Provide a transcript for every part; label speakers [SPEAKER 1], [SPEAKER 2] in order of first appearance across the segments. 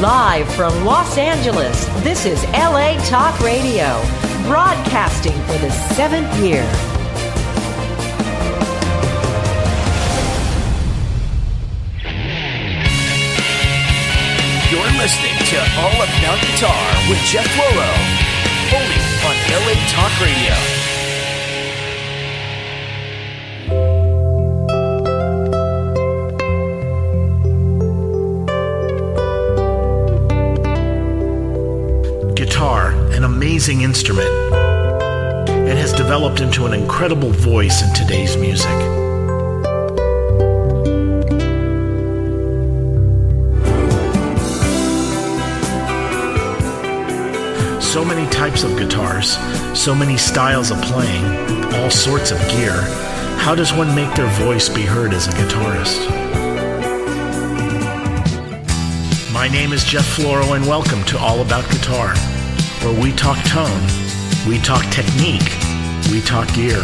[SPEAKER 1] Live from Los Angeles, this is LA Talk Radio, broadcasting for the seventh year.
[SPEAKER 2] You're listening to All About Guitar with Jeff Floro, only on LA Talk Radio.
[SPEAKER 3] Amazing instrument. and has developed into an incredible voice in today's music. So many types of guitars, so many styles of playing, all sorts of gear. How does one make their voice be heard as a guitarist? My name is Jeff Floro, and welcome to All About Guitar, where we talk tone, we talk technique, we talk gear.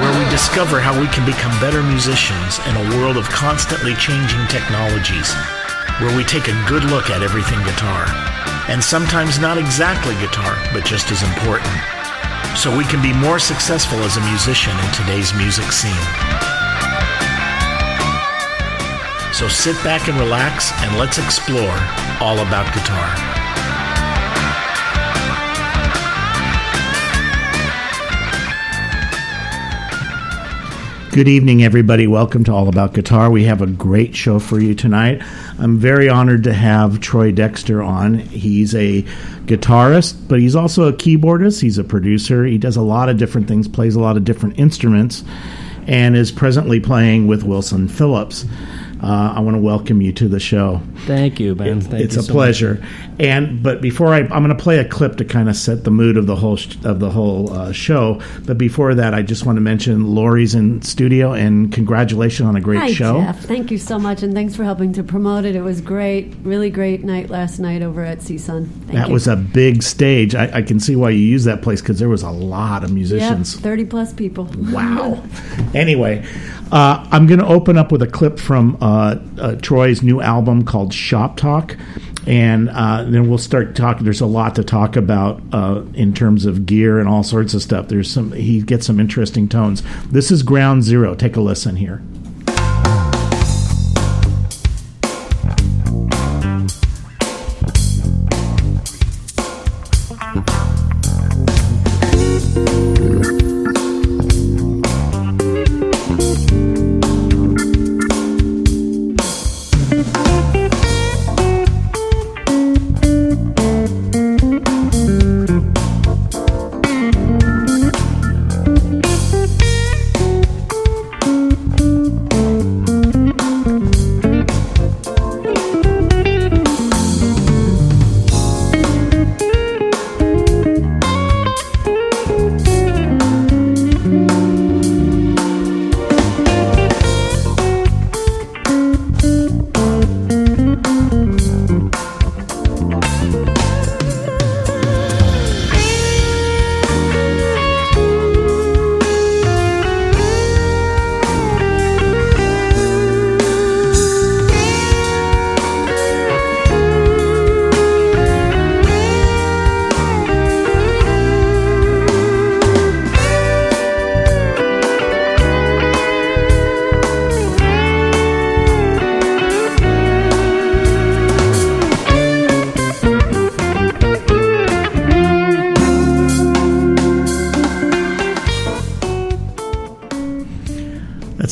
[SPEAKER 3] Where we discover how we can become better musicians in a world of constantly changing technologies. Where we take a good look at everything guitar. And sometimes not exactly guitar, but just as important so we can be more successful as a musician in today's music scene. So sit back and relax and let's explore all about guitar. Good evening, everybody. Welcome to All About Guitar. We have a great show for you tonight. I'm very honored to have Troy Dexter on. He's a guitarist, but he's also a keyboardist. He's a producer. He does a lot of different things, plays a lot of different instruments, and is presently playing with Wilson Phillips. Uh, I want to welcome you to the show.
[SPEAKER 4] Thank you, Ben. Thank
[SPEAKER 3] it's
[SPEAKER 4] you
[SPEAKER 3] a
[SPEAKER 4] so
[SPEAKER 3] pleasure. And but before I, I'm going to play a clip to kind of set the mood of the whole sh- of the whole uh, show. But before that, I just want to mention Lori's in studio and congratulations on a great
[SPEAKER 5] Hi,
[SPEAKER 3] show.
[SPEAKER 5] Jeff. Thank you so much, and thanks for helping to promote it. It was great, really great night last night over at CSUN. Thank
[SPEAKER 3] That
[SPEAKER 5] you.
[SPEAKER 3] was a big stage. I, I can see why you use that place because there was a lot of
[SPEAKER 5] yep,
[SPEAKER 3] musicians.
[SPEAKER 5] thirty plus people.
[SPEAKER 3] Wow. anyway, uh, I'm going to open up with a clip from uh, Troy's new album called Shop Talk. And uh, then we'll start talking. There's a lot to talk about uh, in terms of gear and all sorts of stuff. There's some. He gets some interesting tones. This is Ground Zero. Take a listen here.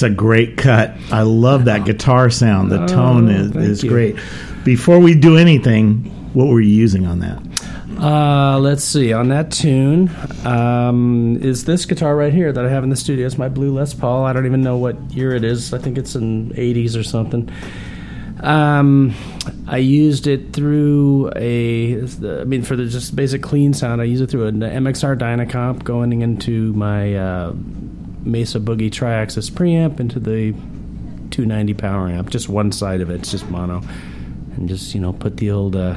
[SPEAKER 3] A great cut. I love that guitar sound. The tone is, is
[SPEAKER 4] you.
[SPEAKER 3] great. Before we do anything, what were you using on that?
[SPEAKER 4] Uh, let's see. On that tune, um, is this guitar right here that I have in the studio? It's my blue Les Paul. I don't even know what year it is. I think it's in '80s or something. Um, I used it through a. I mean, for the just basic clean sound, I use it through an MXR Dynacomp going into my uh, Mesa Boogie Triaxis preamp into the 290 power amp. Just one side of it. It's just mono, and just you know put the old. Uh,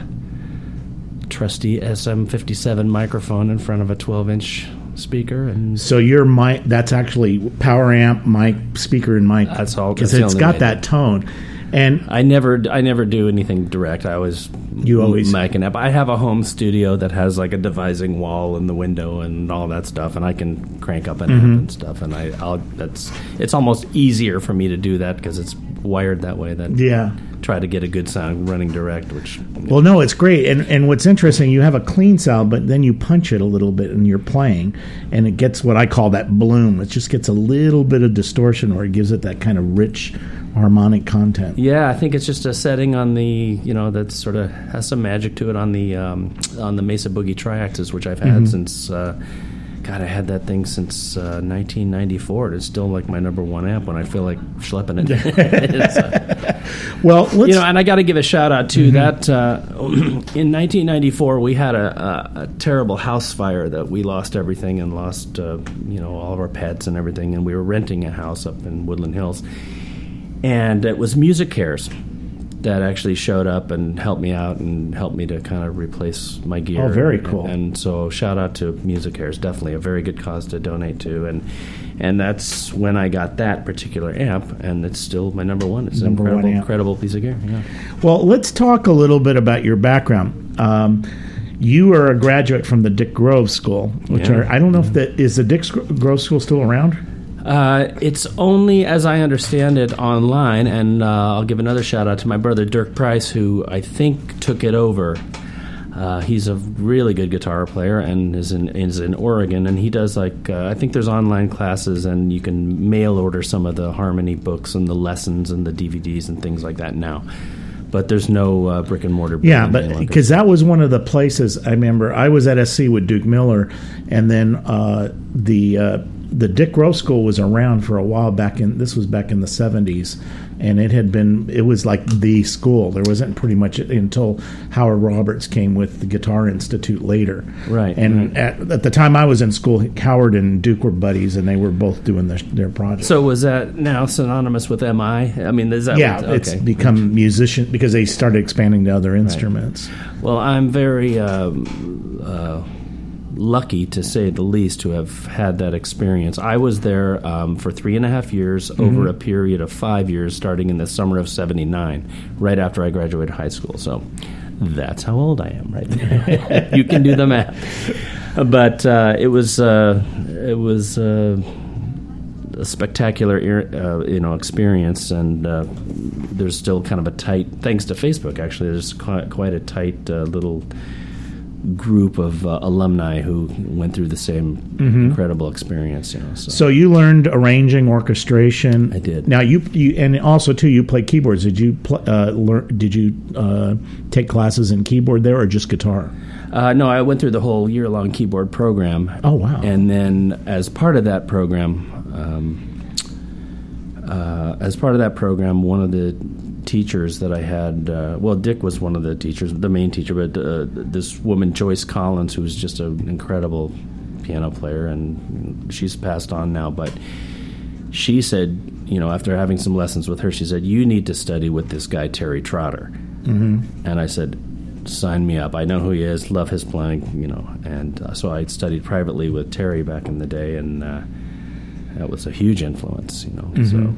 [SPEAKER 4] trusty SM57 microphone in front of a 12 inch speaker, and
[SPEAKER 3] So your mic, that's actually power amp, mic, speaker, and mic.
[SPEAKER 4] That's all-
[SPEAKER 3] Because it's got that tone. And
[SPEAKER 4] I never I never do anything direct. I always
[SPEAKER 3] You always-
[SPEAKER 4] mic and up. I have a home studio that has like a devising wall in the window and all that stuff, and I can crank up an
[SPEAKER 3] Mm-hmm.
[SPEAKER 4] amp and stuff. And I I'll that's it's almost easier for me to do that because it's wired that way than
[SPEAKER 3] yeah.
[SPEAKER 4] try to get a good sound running direct, which
[SPEAKER 3] Well, no, it's great. And and what's interesting, you have a clean sound, but then you punch it a little bit and you're playing, and it gets what I call that bloom. It just gets a little bit of distortion, or it gives it that kind of rich harmonic content.
[SPEAKER 4] Yeah, I think it's just a setting on the you know that sort of has some magic to it on the um, on the Mesa Boogie Triaxis, which I've had
[SPEAKER 3] Mm-hmm.
[SPEAKER 4] since. Uh, God, I had that thing since uh, 1994. It's still like my number one amp when I feel like schlepping it. Uh,
[SPEAKER 3] Well, let's,
[SPEAKER 4] you know, and I got to give a shout out to that. Uh, in 1994, we had a, a, a terrible house fire that we lost everything and lost, uh, you know, all of our pets and everything. And we were renting a house up in Woodland Hills, and it was Music Cares that actually showed up and helped me out and helped me to kind of replace my gear.
[SPEAKER 3] Oh, very cool.
[SPEAKER 4] And, so, shout out to Music Cares, definitely a very good cause to donate to, and and that's when I got that particular amp, and it's still my number one. It's
[SPEAKER 3] Number
[SPEAKER 4] an incredible, incredible piece of gear. Yeah.
[SPEAKER 3] well, let's talk a little bit about your background. Um, you are a graduate from the Dick Grove School, which
[SPEAKER 4] Yeah.
[SPEAKER 3] are I don't know if that is the Dick Grove School still around.
[SPEAKER 4] Uh, it's only, as I understand it, online, and uh, I'll give another shout out to my brother Dirk Price, who I think took it over. Uh, he's a really good guitar player and is in is in Oregon, and he does like uh, I think there's online classes, and you can mail order some of the harmony books and the lessons and the DVDs and things like that now. But there's no uh, brick and mortar.
[SPEAKER 3] Yeah, but because that was one of the places I remember. I was at SC with Duke Miller, and then uh, the uh, the Dick Grove School was around for a while back in. This was back in the seventies, and it had been. It was like the school. There wasn't pretty much until Howard Roberts came with the Guitar Institute later.
[SPEAKER 4] Right,
[SPEAKER 3] and At, at the time I was in school, Howard and Duke were buddies, and they were both doing their their project.
[SPEAKER 4] so was that now synonymous with MI? I mean, is that
[SPEAKER 3] yeah,
[SPEAKER 4] what,
[SPEAKER 3] it's
[SPEAKER 4] okay.
[SPEAKER 3] become musician because they started expanding to other instruments.
[SPEAKER 4] Well, I'm very um, uh, lucky, to say the least, to have had that experience. I was there um, for three and a half years over a period of five years, starting in the summer of '79, right after I graduated high school. So that's how old I am, right there. you can do the math. But uh, it was uh, it was. Uh, a spectacular uh, you know experience and uh, there's still kind of a tight thanks to Facebook actually there's quite, quite a tight uh, little group of uh, alumni who went through the same incredible experience you know so,
[SPEAKER 3] So you learned arranging, orchestration.
[SPEAKER 4] I did.
[SPEAKER 3] Now you, you and also too you play keyboards. Did you pl- uh, learn? Did you uh, take classes in keyboard there or just guitar?
[SPEAKER 4] uh, no I went through the whole year long keyboard program
[SPEAKER 3] Oh, wow.
[SPEAKER 4] and then as part of that program um, uh, as part of that program, one of the teachers that I had, uh, well, Dick was one of the teachers, the main teacher, but uh, this woman, Joyce Collins, who was just an incredible piano player, and she's passed on now, but she said, you know, after having some lessons with her, she said, You need to study with this guy, Terry Trotter. Mm-hmm. And I said, Sign me up. I know who he is, love his playing, you know. And uh, so I studied privately with Terry back in the day, and uh, that was a huge influence, you know. So.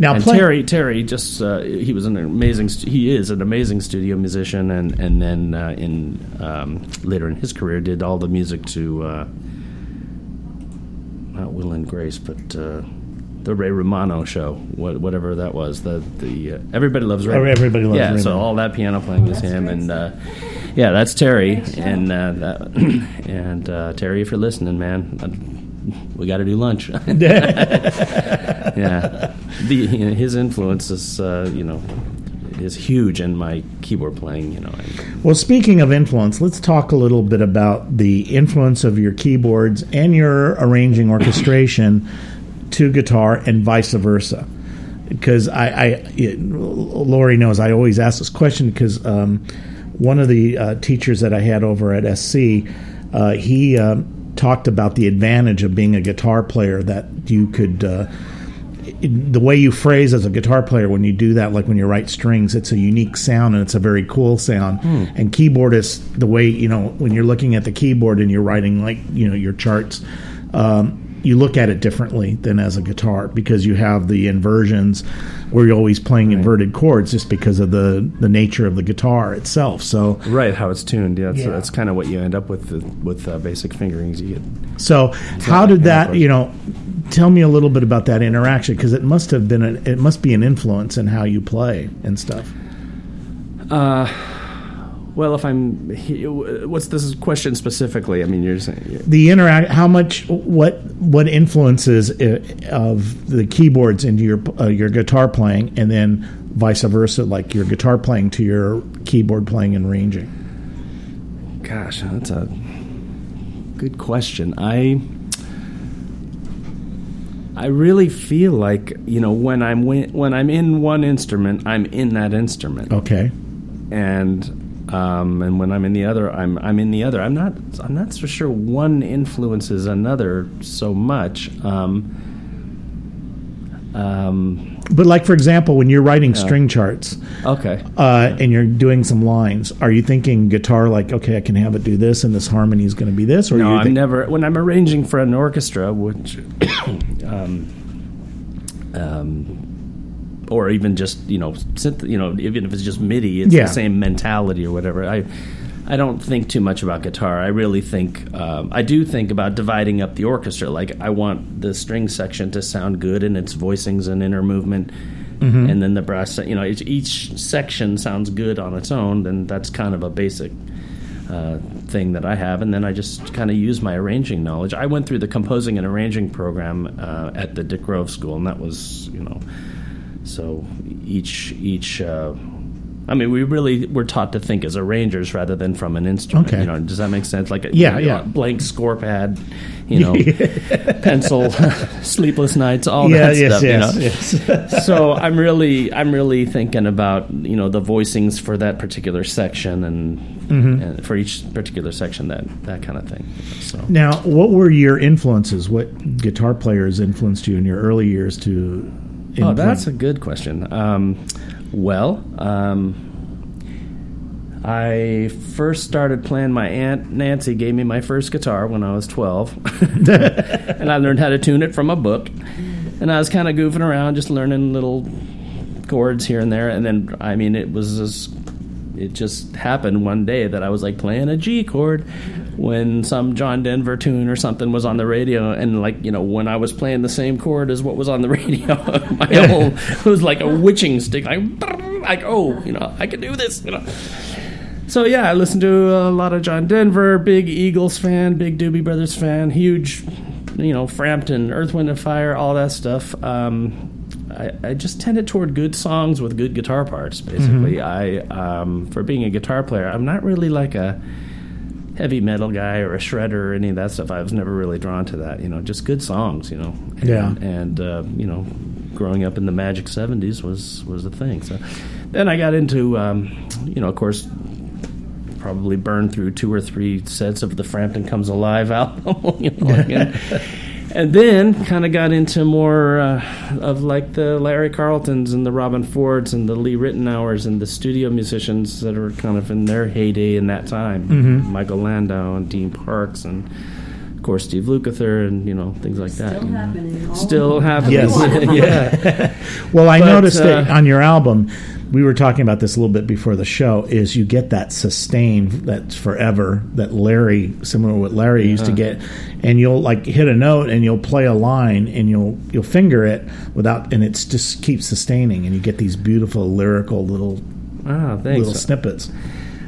[SPEAKER 3] Now
[SPEAKER 4] And
[SPEAKER 3] play-
[SPEAKER 4] Terry, Terry, just uh, he was an amazing. St- he is an amazing studio musician, and and then uh, in um, later in his career did all the music to uh, not Will and Grace, but uh, the Ray Romano show, what, whatever that was. The the uh, Everybody Loves Ray.
[SPEAKER 3] Oh, Everybody Loves
[SPEAKER 4] Yeah, so all that piano playing is him, and uh, yeah, that's Terry, and uh, that, and uh, Terry, if you're listening, man. We got to do lunch. yeah, the you know, his influence is uh, you know is huge in my keyboard playing. You know,
[SPEAKER 3] Well, speaking of influence, let's talk a little bit about the influence of your keyboards and your arranging orchestration to guitar and vice versa. Because I, I it, Lori knows I always ask this question because um, one of the uh, teachers that I had over at SC, uh, he um, talked about the advantage of being a guitar player that you could. Uh, the way you phrase as a guitar player when you do that, like when you write strings, it's a unique sound and it's a very cool sound. And keyboardists, the way you know when you're looking at the keyboard and you're writing like you know your charts, um, you look at it differently than as a guitar because you have the inversions where you're always playing inverted chords just because of the the nature of the guitar itself. So
[SPEAKER 4] Right, how it's tuned. Yeah, that's,
[SPEAKER 3] Yeah.
[SPEAKER 4] that's kind of what you end up with the, with uh, basic fingerings. You get
[SPEAKER 3] So, how did that? You know, tell me a little bit about that interaction because it must have been an, it must be an influence in how you play and stuff.
[SPEAKER 4] Well. If I'm, what's this question specifically? I mean, you're saying
[SPEAKER 3] The interact, how much, what, what influences of the keyboards into your uh, your guitar playing, and then vice versa, like your guitar playing to your keyboard playing and ranging.
[SPEAKER 4] Gosh, that's a good question. I I really feel like you know when I'm when I'm in one instrument, I'm in that instrument,
[SPEAKER 3] Okay,
[SPEAKER 4] and um, and when I'm in the other, I'm I'm in the other. I'm not I'm not so sure one influences another so much. Um, um,
[SPEAKER 3] but like for example, when you're writing string charts.
[SPEAKER 4] okay.
[SPEAKER 3] uh, and you're doing some lines, are you thinking guitar like, okay, I can have it do this, and this harmony is going to be this, or
[SPEAKER 4] No,
[SPEAKER 3] you
[SPEAKER 4] I'm
[SPEAKER 3] think,
[SPEAKER 4] never. When I'm arranging for an orchestra, which, um, um, or even just you know, synth, you know, even if it's just MIDI, it's
[SPEAKER 3] Yeah.
[SPEAKER 4] the same mentality or whatever. I, I don't think too much about guitar. I really think um, I do think about dividing up the orchestra. Like I want the string section to sound good in its voicings and inner movement. And then the brass, you know, each, each section sounds good on its own. Then that's kind of a basic uh, thing that I have, and then I just kind of use my arranging knowledge. I went through the composing and arranging program uh, at the Dick Grove School, and that was, you know, so each each. Uh, I mean, we really were taught to think as arrangers rather than from an instrument.
[SPEAKER 3] Okay.
[SPEAKER 4] You know, does that make sense? Like, a,
[SPEAKER 3] Yeah,
[SPEAKER 4] you know,
[SPEAKER 3] yeah.
[SPEAKER 4] blank score pad, you know, pencil, sleepless nights, all
[SPEAKER 3] yeah,
[SPEAKER 4] that
[SPEAKER 3] yes,
[SPEAKER 4] stuff.
[SPEAKER 3] yes,
[SPEAKER 4] you know?
[SPEAKER 3] yes.
[SPEAKER 4] so I'm really I'm really thinking about you know the voicings for that particular section and,
[SPEAKER 3] Mm-hmm.
[SPEAKER 4] and for each particular section that that kind of thing. So
[SPEAKER 3] now, what were your influences? What guitar players influenced you in your early years to?
[SPEAKER 4] Oh, that's a good question. Um, well, um, I first started playing. My aunt Nancy gave me my first guitar when I was twelve, and I learned how to tune it from a book. And I was kind of goofing around, just learning little chords here and there. And then, I mean, it was just, it just happened one day that I was like playing a G chord when some John Denver tune or something was on the radio. And like, you know, when I was playing the same chord as what was on the radio, my whole, it was like a witching stick. Like, like, oh, you know, I can do this, you know. So yeah, I listened to a lot of John Denver, big Eagles fan, big Doobie Brothers fan, huge, you know, Frampton, Earth, Wind and Fire, all that stuff. Um, I, I just tended toward good songs with good guitar parts. Basically, I um, for being a guitar player, I'm not really like a heavy metal guy or a shredder or any of that stuff. I was never really drawn to that. You know, just good songs. You know, and,
[SPEAKER 3] Yeah.
[SPEAKER 4] and uh, you know, growing up in the Magic '70s was was a thing. So then I got into, um, you know, of course probably burned through two or three sets of the Frampton Comes Alive album, you know, and, and then kind of got into more uh, of like the Larry Carltons and the Robben Fords and the Lee Ritenours and the studio musicians that are kind of in their heyday in that time, Michael Landau and Dean Parks and. Of course, Steve Lukather and you know things like that.
[SPEAKER 5] Still
[SPEAKER 4] you know.
[SPEAKER 5] happening.
[SPEAKER 4] Still happening.
[SPEAKER 3] Yes.
[SPEAKER 4] yeah.
[SPEAKER 3] Well, I
[SPEAKER 4] But,
[SPEAKER 3] noticed that
[SPEAKER 4] uh,
[SPEAKER 3] on your album, we were talking about this a little bit before the show. Is you get that sustain that's forever that Larry, similar to what Larry used to get, and you'll like hit a note and you'll play a line and you'll you'll finger it without, and it's just keeps sustaining, and you get these beautiful lyrical little
[SPEAKER 4] Ah, thanks.
[SPEAKER 3] little snippets.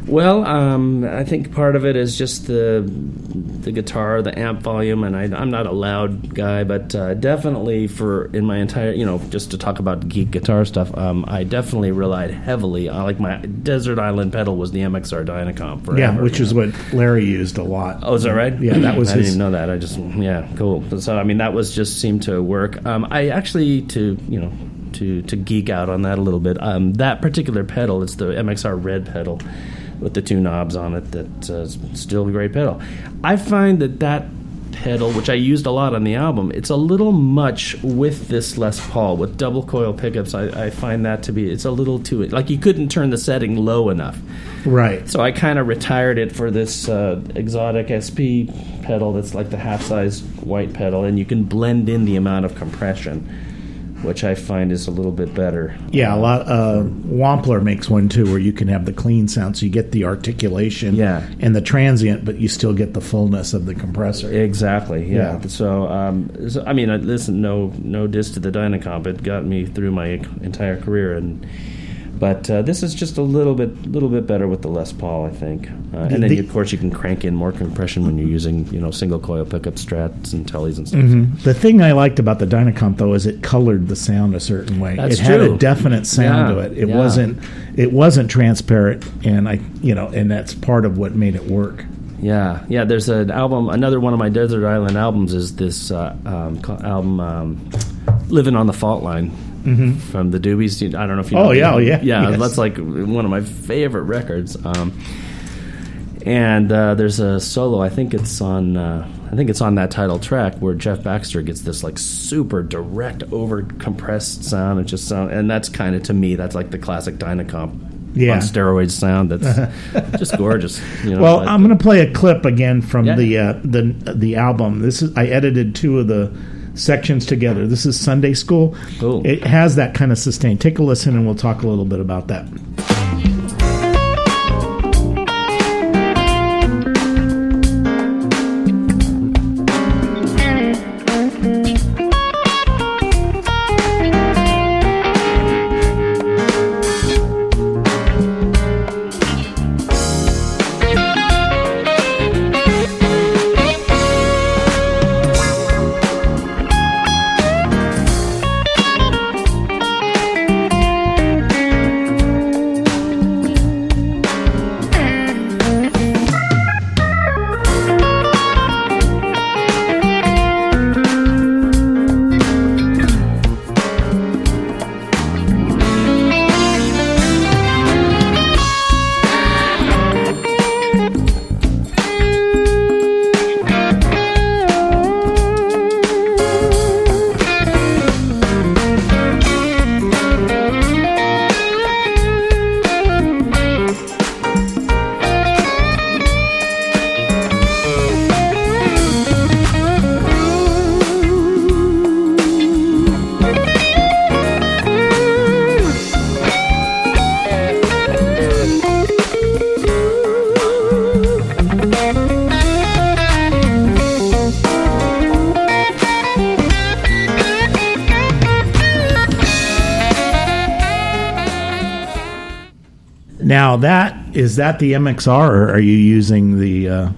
[SPEAKER 4] Well, um, I think part of it is just the the guitar, the amp volume, and I, I'm not a loud guy, but uh, definitely for in my entire, you know, just to talk about geek guitar stuff, um, I definitely relied heavily on like my Desert Island pedal was the MXR Dynacomp. Forever,
[SPEAKER 3] yeah, which is
[SPEAKER 4] know.
[SPEAKER 3] what Larry used a lot.
[SPEAKER 4] Oh, is that right?
[SPEAKER 3] Yeah, that was
[SPEAKER 4] I
[SPEAKER 3] his-
[SPEAKER 4] didn't know that. I just yeah, cool. So I mean, that was just seemed to work. Um, I actually to you know to to geek out on that a little bit. Um, that particular pedal, it's the MXR Red pedal with the two knobs on it. That uh, still a great pedal. I find that that pedal, which I used a lot on the album, it's a little much with this Les Paul with double coil pickups. I, I find that to be it's a little too like you couldn't turn the setting low enough.
[SPEAKER 3] Right.
[SPEAKER 4] So I kind of retired it for this uh, Xotic SP pedal that's like the half size white pedal, and you can blend in the amount of compression, which I find is a little bit better.
[SPEAKER 3] Yeah, a lot. Uh, Wampler makes one too, where you can have the clean sound, so you get the articulation
[SPEAKER 4] Yeah.
[SPEAKER 3] and the transient, but you still get the fullness of the compressor.
[SPEAKER 4] Exactly. Yeah.
[SPEAKER 3] Yeah.
[SPEAKER 4] So, um, so, I mean, uh, listen, no, no diss to the Dynacomp. It got me through my entire career, and but uh, this is just a little bit, little bit better with the Les Paul, I think. Uh, and then,
[SPEAKER 3] The-
[SPEAKER 4] of course, you can crank in more compression when you're using, you know, single coil pickup strats and tellies and stuff.
[SPEAKER 3] The thing I liked about the Dynacomp though is it colored the sound a certain way.
[SPEAKER 4] That's
[SPEAKER 3] it had a definite sound
[SPEAKER 4] Yeah,
[SPEAKER 3] to it. It
[SPEAKER 4] yeah.
[SPEAKER 3] wasn't it wasn't transparent and I you know, and that's part of what made it work.
[SPEAKER 4] Yeah, yeah. There's an album. Another one of my Desert Island albums is this uh, um, album, um, "Living on the Fault Line" from the Doobies. I don't know if you.
[SPEAKER 3] Mm-hmm. Oh,
[SPEAKER 4] know
[SPEAKER 3] yeah, oh, yeah,
[SPEAKER 4] yeah.
[SPEAKER 3] yes.
[SPEAKER 4] That's like one of my favorite records. Um, and uh, there's a solo. I think it's on. Uh, I think it's on that title track where Jeff Baxter gets this like super direct, over compressed sound. It just sound, and that's kind of to me that's like the classic Dynacomp.
[SPEAKER 3] Yeah.
[SPEAKER 4] On steroids sound that's just gorgeous. You know,
[SPEAKER 3] Well, I'm going to play a clip again from
[SPEAKER 4] Yeah.
[SPEAKER 3] the uh, the the album. This is I edited two of the sections together. This is Sunday School.
[SPEAKER 4] Cool.
[SPEAKER 3] It has that kind of sustain. Take a listen, and we'll talk a little bit about that. Is that the MXR, or are you using the uh,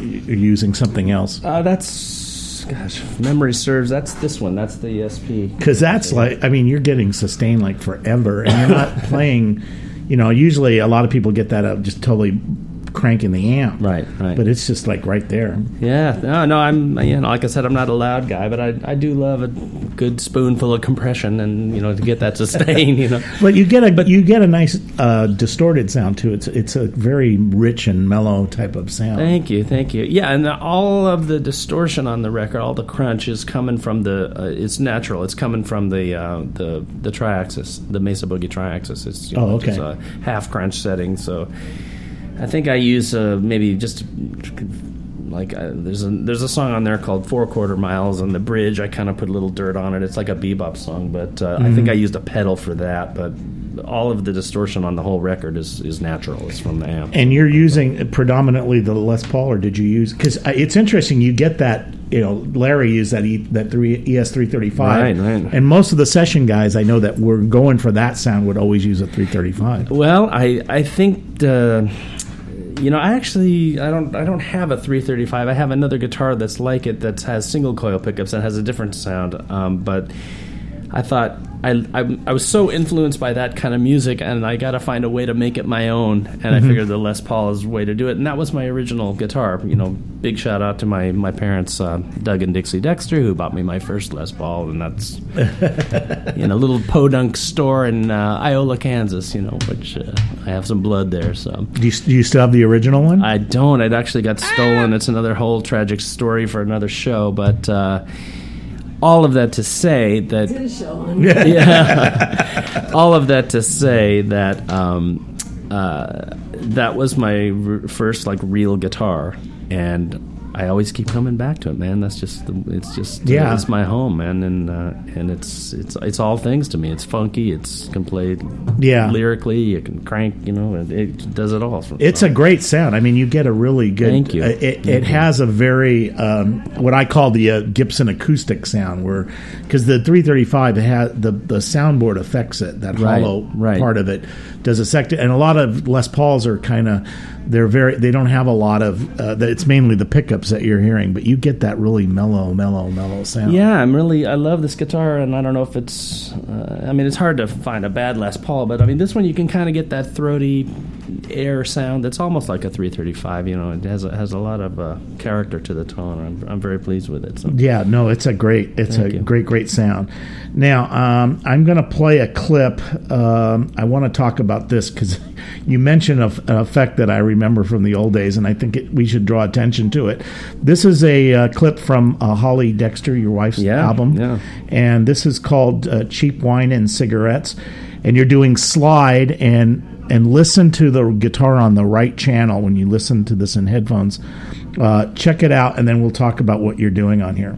[SPEAKER 3] using something else?
[SPEAKER 4] Uh, that's gosh, memory serves. That's this one. That's the ESP.
[SPEAKER 3] Because that's like, I mean, you're getting sustained like forever, and you're not playing. You know, usually a lot of people get that up just totally cranking the amp,
[SPEAKER 4] Right, right.
[SPEAKER 3] But it's just like right there.
[SPEAKER 4] Yeah, no, no. I'm you know, like I said, I'm not a loud guy, but I, I do love a good spoonful of compression, and you know, to get that sustain. You know,
[SPEAKER 3] But you get a but you get a nice uh, distorted sound too. It's it's a very rich and mellow type of sound.
[SPEAKER 4] Thank you, thank you. Yeah, and all of the distortion on the record, all the crunch is coming from the. Uh, it's natural. It's coming from the uh, the the triaxis, the Mesa Boogie triaxis. It's you
[SPEAKER 3] Oh,
[SPEAKER 4] know,
[SPEAKER 3] okay.
[SPEAKER 4] It's a half crunch setting, so I think I use uh, maybe just like uh, there's a there's a song on there called Four Quarter Miles, and the bridge I kind of put a little dirt on it. It's like a bebop song, but uh, I think
[SPEAKER 3] Mm-hmm.
[SPEAKER 4] I used a pedal for that. But all of the distortion on the whole record is is natural. It's from the amp.
[SPEAKER 3] And you're using predominantly the Les Paul, or did you use? Because it's interesting. You get that. You know, Larry used that e, that three ES three thirty five,
[SPEAKER 4] Right, right.
[SPEAKER 3] and most of the session guys I know that were going for that sound would always use a three thirty five.
[SPEAKER 4] Well, I I think uh, you know I actually I don't I don't have a 335. I have another guitar that's like it that has single coil pickups and has a different sound. Um, but I thought I, I, I was so influenced by that kind of music, and I got to find a way to make it my own. And I figured the Les Paul is the way to do it, and that was my original guitar. You know, big shout out to my my parents, uh, Doug and Dixie Dexter, who bought me my first Les Paul, and that's in a little podunk store in uh, Iola, Kansas. You know, which uh, I have some blood there, so.
[SPEAKER 3] Do you, do you still have the original one?
[SPEAKER 4] I don't. It actually got stolen. It's another whole tragic story for another show. But uh, all of that to say that yeah, all of that to say that um, uh, that was my r- first like real guitar, and I always keep coming back to it, man. That's just the, it's just
[SPEAKER 3] Yeah.
[SPEAKER 4] it's my home, man, and uh, and it's it's it's all things to me. It's funky. It's can play
[SPEAKER 3] Yeah.
[SPEAKER 4] lyrically. You can crank. You know, it, it does it all.
[SPEAKER 3] It's a great sound. I mean, you get a really good.
[SPEAKER 4] Thank you.
[SPEAKER 3] uh, It, it has a very um, what I call the uh, Gibson acoustic sound, where because the 335 has the the soundboard affects it. That
[SPEAKER 4] Right,
[SPEAKER 3] hollow
[SPEAKER 4] right.
[SPEAKER 3] part of it does affect it, and a lot of Les Pauls are kind of they're very they don't have a lot of. Uh, it's mainly the pickups that you're hearing, but you get that really mellow, mellow, mellow sound.
[SPEAKER 4] Yeah, I'm really I love this guitar, and I don't know if it's. Uh, I mean, it's hard to find a bad Les Paul, but I mean, this one you can kind of get that throaty air sound that's almost like a 335. You know, it has a, has a lot of uh, character to the tone. I'm I'm very pleased with it. So.
[SPEAKER 3] Yeah, no, it's a great, it's
[SPEAKER 4] Thank
[SPEAKER 3] a
[SPEAKER 4] you.
[SPEAKER 3] great, great sound. Now, um, I'm going to play a clip. Um, I want to talk about this because you mentioned a, an effect that I remember from the old days, and I think it, we should draw attention to it. This is a uh, clip from uh, Holly Dexter, your wife's
[SPEAKER 4] Yeah,
[SPEAKER 3] album,
[SPEAKER 4] yeah.
[SPEAKER 3] and this is called uh, "Cheap Wine and Cigarettes." And you're doing slide and and listen to the guitar on the right channel when you listen to this in headphones. Uh, check it out, and then we'll talk about what you're doing on here.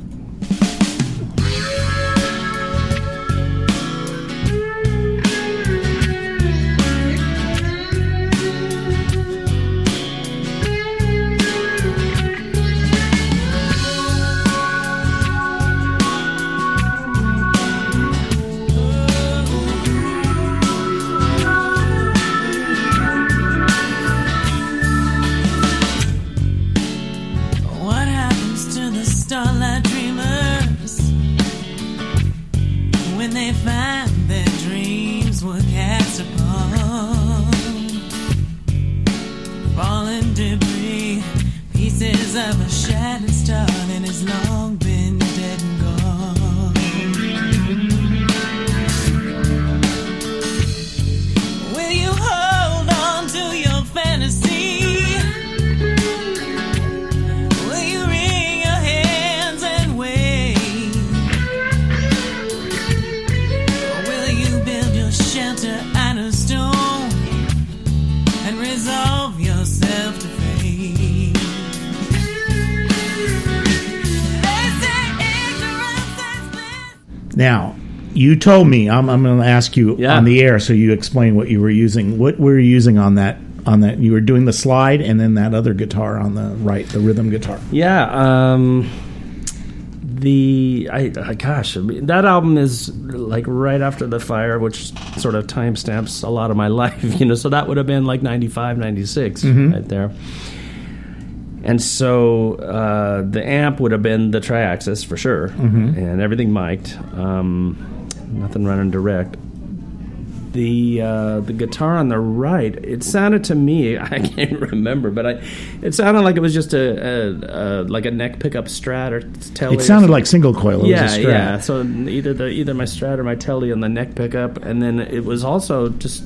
[SPEAKER 6] Of a shattered star that has long been
[SPEAKER 3] Now, you told me I'm, I'm going to ask you
[SPEAKER 4] Yeah.
[SPEAKER 3] on the air, so you explain what you were using. What were you using on that? On that, you were doing the slide, and then that other guitar on the right, the rhythm guitar.
[SPEAKER 4] Yeah. Um, the I, I gosh, I mean, that album is like right after the fire, which sort of timestamps a lot of my life. You know, so that would have been like 95, 96 right there. And so uh, the amp would have been the triaxis for sure, and everything mic'd. Um, nothing running direct. The uh, the guitar on the right, it sounded to me, I can't remember, but I, it sounded like it was just a, a, a like a neck pickup Strat or Telly.
[SPEAKER 3] It sounded like single coil. It
[SPEAKER 4] yeah,
[SPEAKER 3] was a Strat.
[SPEAKER 4] yeah. So either the either my Strat or my Telly on the neck pickup, and then it was also just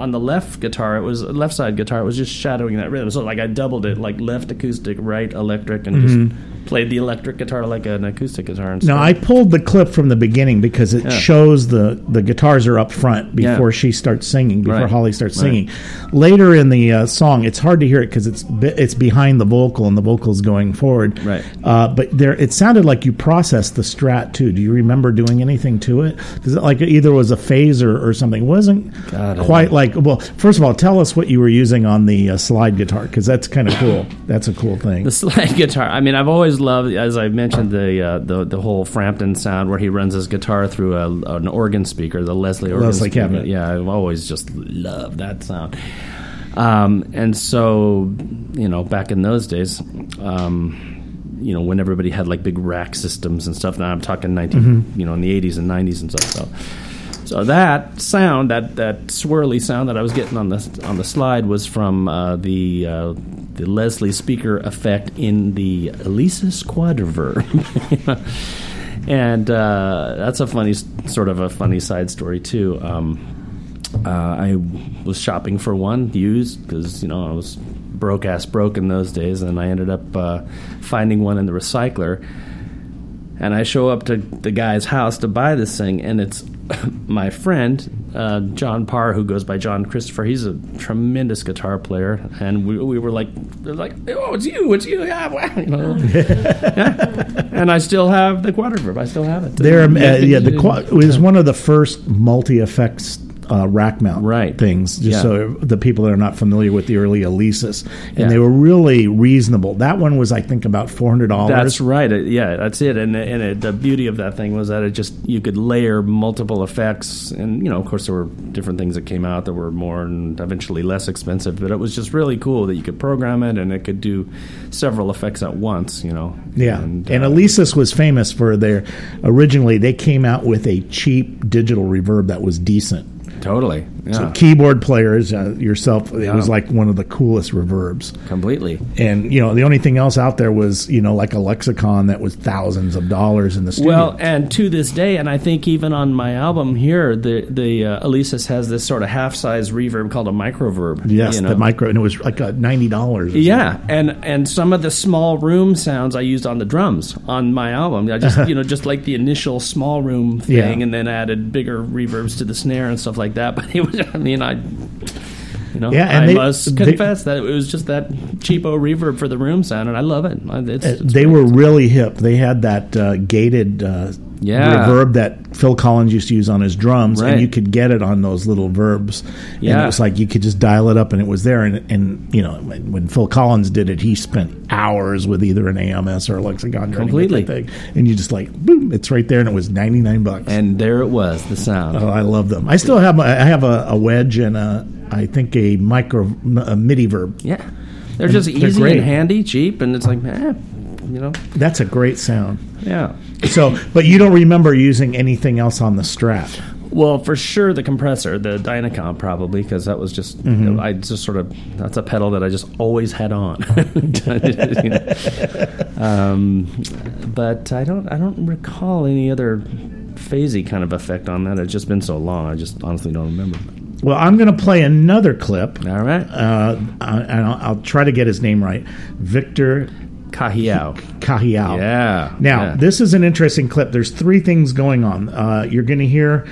[SPEAKER 4] on the left guitar. It was left side guitar. It was just shadowing that rhythm. So like I doubled it, like left acoustic, right electric, and just mm-hmm. Played the electric guitar like an acoustic guitar. And
[SPEAKER 3] Now. I pulled the clip from the beginning because it
[SPEAKER 4] Yeah.
[SPEAKER 3] shows the the guitars are up front before
[SPEAKER 4] Yeah.
[SPEAKER 3] she starts singing, before
[SPEAKER 4] Right.
[SPEAKER 3] Holly starts
[SPEAKER 4] Right.
[SPEAKER 3] singing. Later in the uh, song, it's hard to hear it because it's it's behind the vocal and the vocal's going forward.
[SPEAKER 4] Right.
[SPEAKER 3] Uh, but there, it sounded like you processed the Strat too. Do you remember doing anything to it? Because it like either was a phaser or something. It wasn't
[SPEAKER 4] God,
[SPEAKER 3] quite like. Well, first of all, tell us what you were using on the uh, slide guitar because that's kind of cool. That's a cool thing.
[SPEAKER 4] The slide guitar. I mean, I've always loved, as I mentioned, the uh, the the whole Frampton sound where he runs his guitar through a, an organ speaker, the Leslie organ
[SPEAKER 3] Leslie
[SPEAKER 4] speaker.
[SPEAKER 3] cabinet.
[SPEAKER 4] Yeah, I've always just loved that sound. Um, and so, you know, back in those days, um, you know, when everybody had like big rack systems and stuff. Now I'm talking 19, you know, in the 80s and 90s and stuff. So, so that sound, that that swirly sound that I was getting on the on the slide was from uh, the uh, the Leslie speaker effect in the Alesis Quadriverb. and uh, that's a funny sort of a funny side story too. Um, uh, I was shopping for one used because you know I was broke ass broke in those days, and I ended up uh, finding one in the recycler. And I show up to the guy's house to buy this thing, and it's my friend uh, John Parr, who goes by John Christopher. He's a tremendous guitar player, and we, we were like, like, oh, it's you, it's you, yeah, wow, you know. Yeah. And I still have the quadriverb. I still have it.
[SPEAKER 3] There, uh, yeah, the qua- it was one of the first multi effects uh, rack mount
[SPEAKER 4] Right.
[SPEAKER 3] things. Just
[SPEAKER 4] Yeah.
[SPEAKER 3] so the people that are not familiar with the early Alesis, and
[SPEAKER 4] Yeah.
[SPEAKER 3] they were really reasonable. That one was, I think, about four hundred dollars.
[SPEAKER 4] That's right. It, yeah, that's it. And and it, the beauty of that thing was that it just you could layer multiple effects, and you know, of course, there were different things that came out that were more and eventually less expensive. But it was just really cool that you could program it and it could do several effects at once. You know.
[SPEAKER 3] Yeah,
[SPEAKER 4] And,
[SPEAKER 3] and,
[SPEAKER 4] uh,
[SPEAKER 3] Alesis was famous for their. Originally, they came out with a cheap digital reverb that was decent.
[SPEAKER 4] Totally. Yeah.
[SPEAKER 3] So keyboard players, uh, yourself, it
[SPEAKER 4] Yeah.
[SPEAKER 3] was like one of the coolest reverbs.
[SPEAKER 4] completely.
[SPEAKER 3] And you know, the only thing else out there was you know like a lexicon that was thousands of dollars in the studio.
[SPEAKER 4] Well, and to this day, and I think even on my album here, the the uh, Alesis has this sort of half size reverb called a microverb.
[SPEAKER 3] yes,
[SPEAKER 4] you know?
[SPEAKER 3] the micro, and it was like uh, ninety dollars.
[SPEAKER 4] Yeah, and and some of the small room sounds I used on the drums on my album. I just you know just like the initial small room thing,
[SPEAKER 3] Yeah.
[SPEAKER 4] and then added bigger reverbs to the snare and stuff like that. But it was, I mean, I. You know,
[SPEAKER 3] Yeah, and
[SPEAKER 4] I
[SPEAKER 3] they-
[SPEAKER 4] must
[SPEAKER 3] they-
[SPEAKER 4] confess that it was just that cheapo reverb for the room sound, and I love it. It's,
[SPEAKER 3] Uh,
[SPEAKER 4] it's
[SPEAKER 3] they
[SPEAKER 4] great.
[SPEAKER 3] were really hip. They had that uh, gated uh,
[SPEAKER 4] Yeah.
[SPEAKER 3] The reverb that Phil Collins used to use on his drums,
[SPEAKER 4] Right.
[SPEAKER 3] and you could get it on those little verbs. and
[SPEAKER 4] Yeah.
[SPEAKER 3] it was like you could just dial it up, and it was there. And, and you know, when, when Phil Collins did it, he spent hours with either an AMS or a lexicon trying to get
[SPEAKER 4] Completely.
[SPEAKER 3] thing. And you just like, boom, it's right there, and it was ninety nine bucks.
[SPEAKER 4] and there it was, the sound.
[SPEAKER 3] Oh, I love them. I still have my, I have a, a wedge and a I think a micro a MIDI verb.
[SPEAKER 4] yeah, they're just
[SPEAKER 3] they're
[SPEAKER 4] easy
[SPEAKER 3] great.
[SPEAKER 4] and handy, cheap, and it's like, eh, you know,
[SPEAKER 3] That's a great sound.
[SPEAKER 4] yeah.
[SPEAKER 3] So, but you don't remember using anything else on the Strat.
[SPEAKER 4] Well, for sure, the compressor, the Dynacomp probably because that was just
[SPEAKER 3] Mm-hmm.
[SPEAKER 4] I just sort of that's a pedal that I just always had on. You know? um, but I don't I don't recall any other phasey kind of effect on that. It's just been so long. I just honestly don't remember.
[SPEAKER 3] Well, I'm going to play another clip,
[SPEAKER 4] All right,
[SPEAKER 3] uh, and I'll, I'll try to get his name right. Victor
[SPEAKER 4] Cahiao.
[SPEAKER 3] Cahiao.
[SPEAKER 4] Yeah.
[SPEAKER 3] Now,
[SPEAKER 4] yeah.
[SPEAKER 3] this is an interesting clip. There's three things going on. Uh, you're going to hear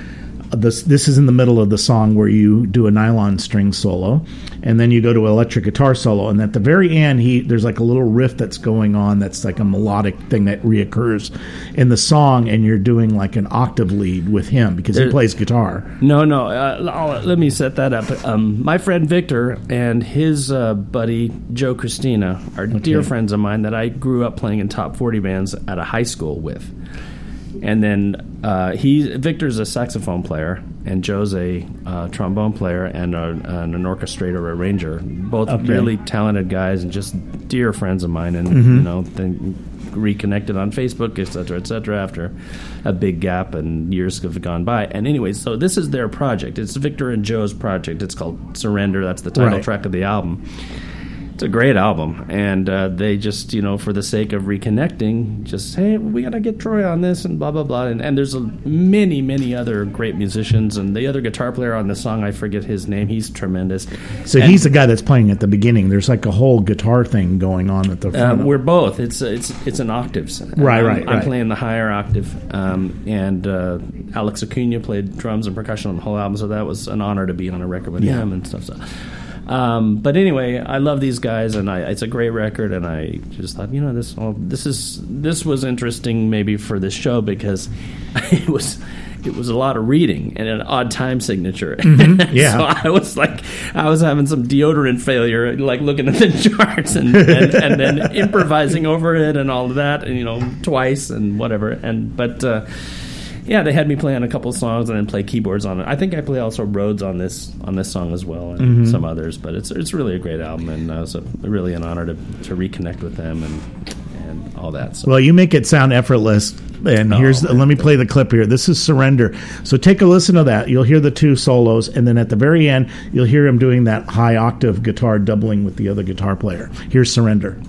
[SPEAKER 3] this. This is in the middle of the song where you do a nylon string solo, and then you go to electric guitar solo. And at the very end, he there's like a little riff that's going on. That's like a melodic thing that reoccurs in the song, and you're doing like an octave lead with him because he plays guitar.
[SPEAKER 4] No, no. Uh, let me set that up. Um, my friend Victor and his uh, buddy Joe Christina are dear friends of mine that I grew up playing in top forty bands at a high school with. And then uh, he Victor's a saxophone player, and Joe's a uh, trombone player and, a, and an orchestrator arranger. Both
[SPEAKER 3] Okay.
[SPEAKER 4] really talented guys and just dear friends of mine. And
[SPEAKER 3] Mm-hmm.
[SPEAKER 4] you know, they reconnected on Facebook, et cetera, et cetera, after a big gap and years have gone by. And anyway, so this is their project. It's Victor and Joe's project. It's called Surrender. That's the title
[SPEAKER 3] Right.
[SPEAKER 4] track of the album. It's a great album, and uh, they just, you know, for the sake of reconnecting, just hey, we gotta get Troy on this, and blah blah blah. And, and there's a, many, many other great musicians, and the other guitar player on the song, I forget his name. He's tremendous.
[SPEAKER 3] So
[SPEAKER 4] And-
[SPEAKER 3] he's the guy that's playing at the beginning. There's like a whole guitar thing going on at the front.
[SPEAKER 4] Um,
[SPEAKER 3] of-
[SPEAKER 4] we're both. It's it's it's an octaves.
[SPEAKER 3] Right,
[SPEAKER 4] I'm,
[SPEAKER 3] right,
[SPEAKER 4] I'm
[SPEAKER 3] right.
[SPEAKER 4] playing the higher octave, um, and uh, Alex Acuna played drums and percussion on the whole album. So that was an honor to be on a record with
[SPEAKER 3] Yeah.
[SPEAKER 4] him and stuff. So, um, but anyway, I love these guys, and I, it's a great record. And I just thought, you know, this well, this is this was interesting maybe for this show because it was. It was a lot of reading and an odd time signature.
[SPEAKER 3] Mm-hmm. yeah.
[SPEAKER 4] so I was like, I was having some deodorant failure, like looking at the charts and, and, and then improvising over it and all of that, and you know, twice and whatever. And but uh, yeah, they had me play on a couple songs and then play keyboards on it. I think I play also Rhodes on this on this song as well and
[SPEAKER 3] Mm-hmm.
[SPEAKER 4] some others. But it's it's really a great album, and uh, it was a, really an honor to, to reconnect with them and and all that. So.
[SPEAKER 3] Well, you make it sound effortless. And here's the, let me play the clip here. This is Surrender. So take a listen to that. You'll hear the two solos, and then at the very end, you'll hear him doing that high octave guitar doubling with the other guitar player. Here's Surrender.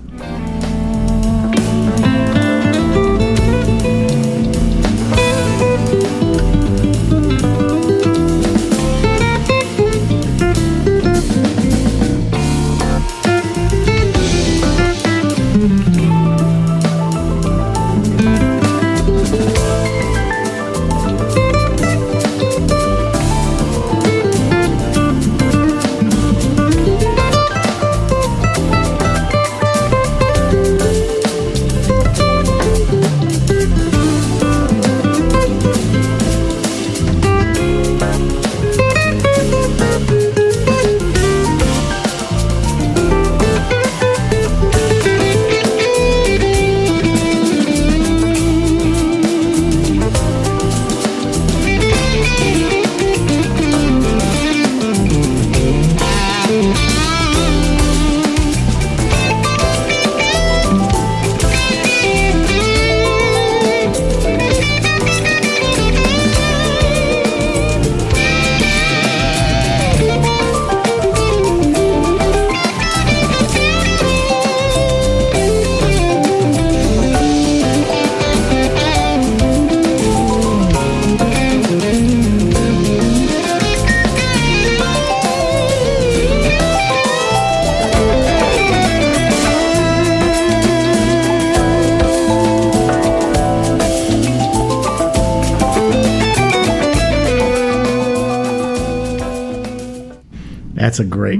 [SPEAKER 3] That's a great,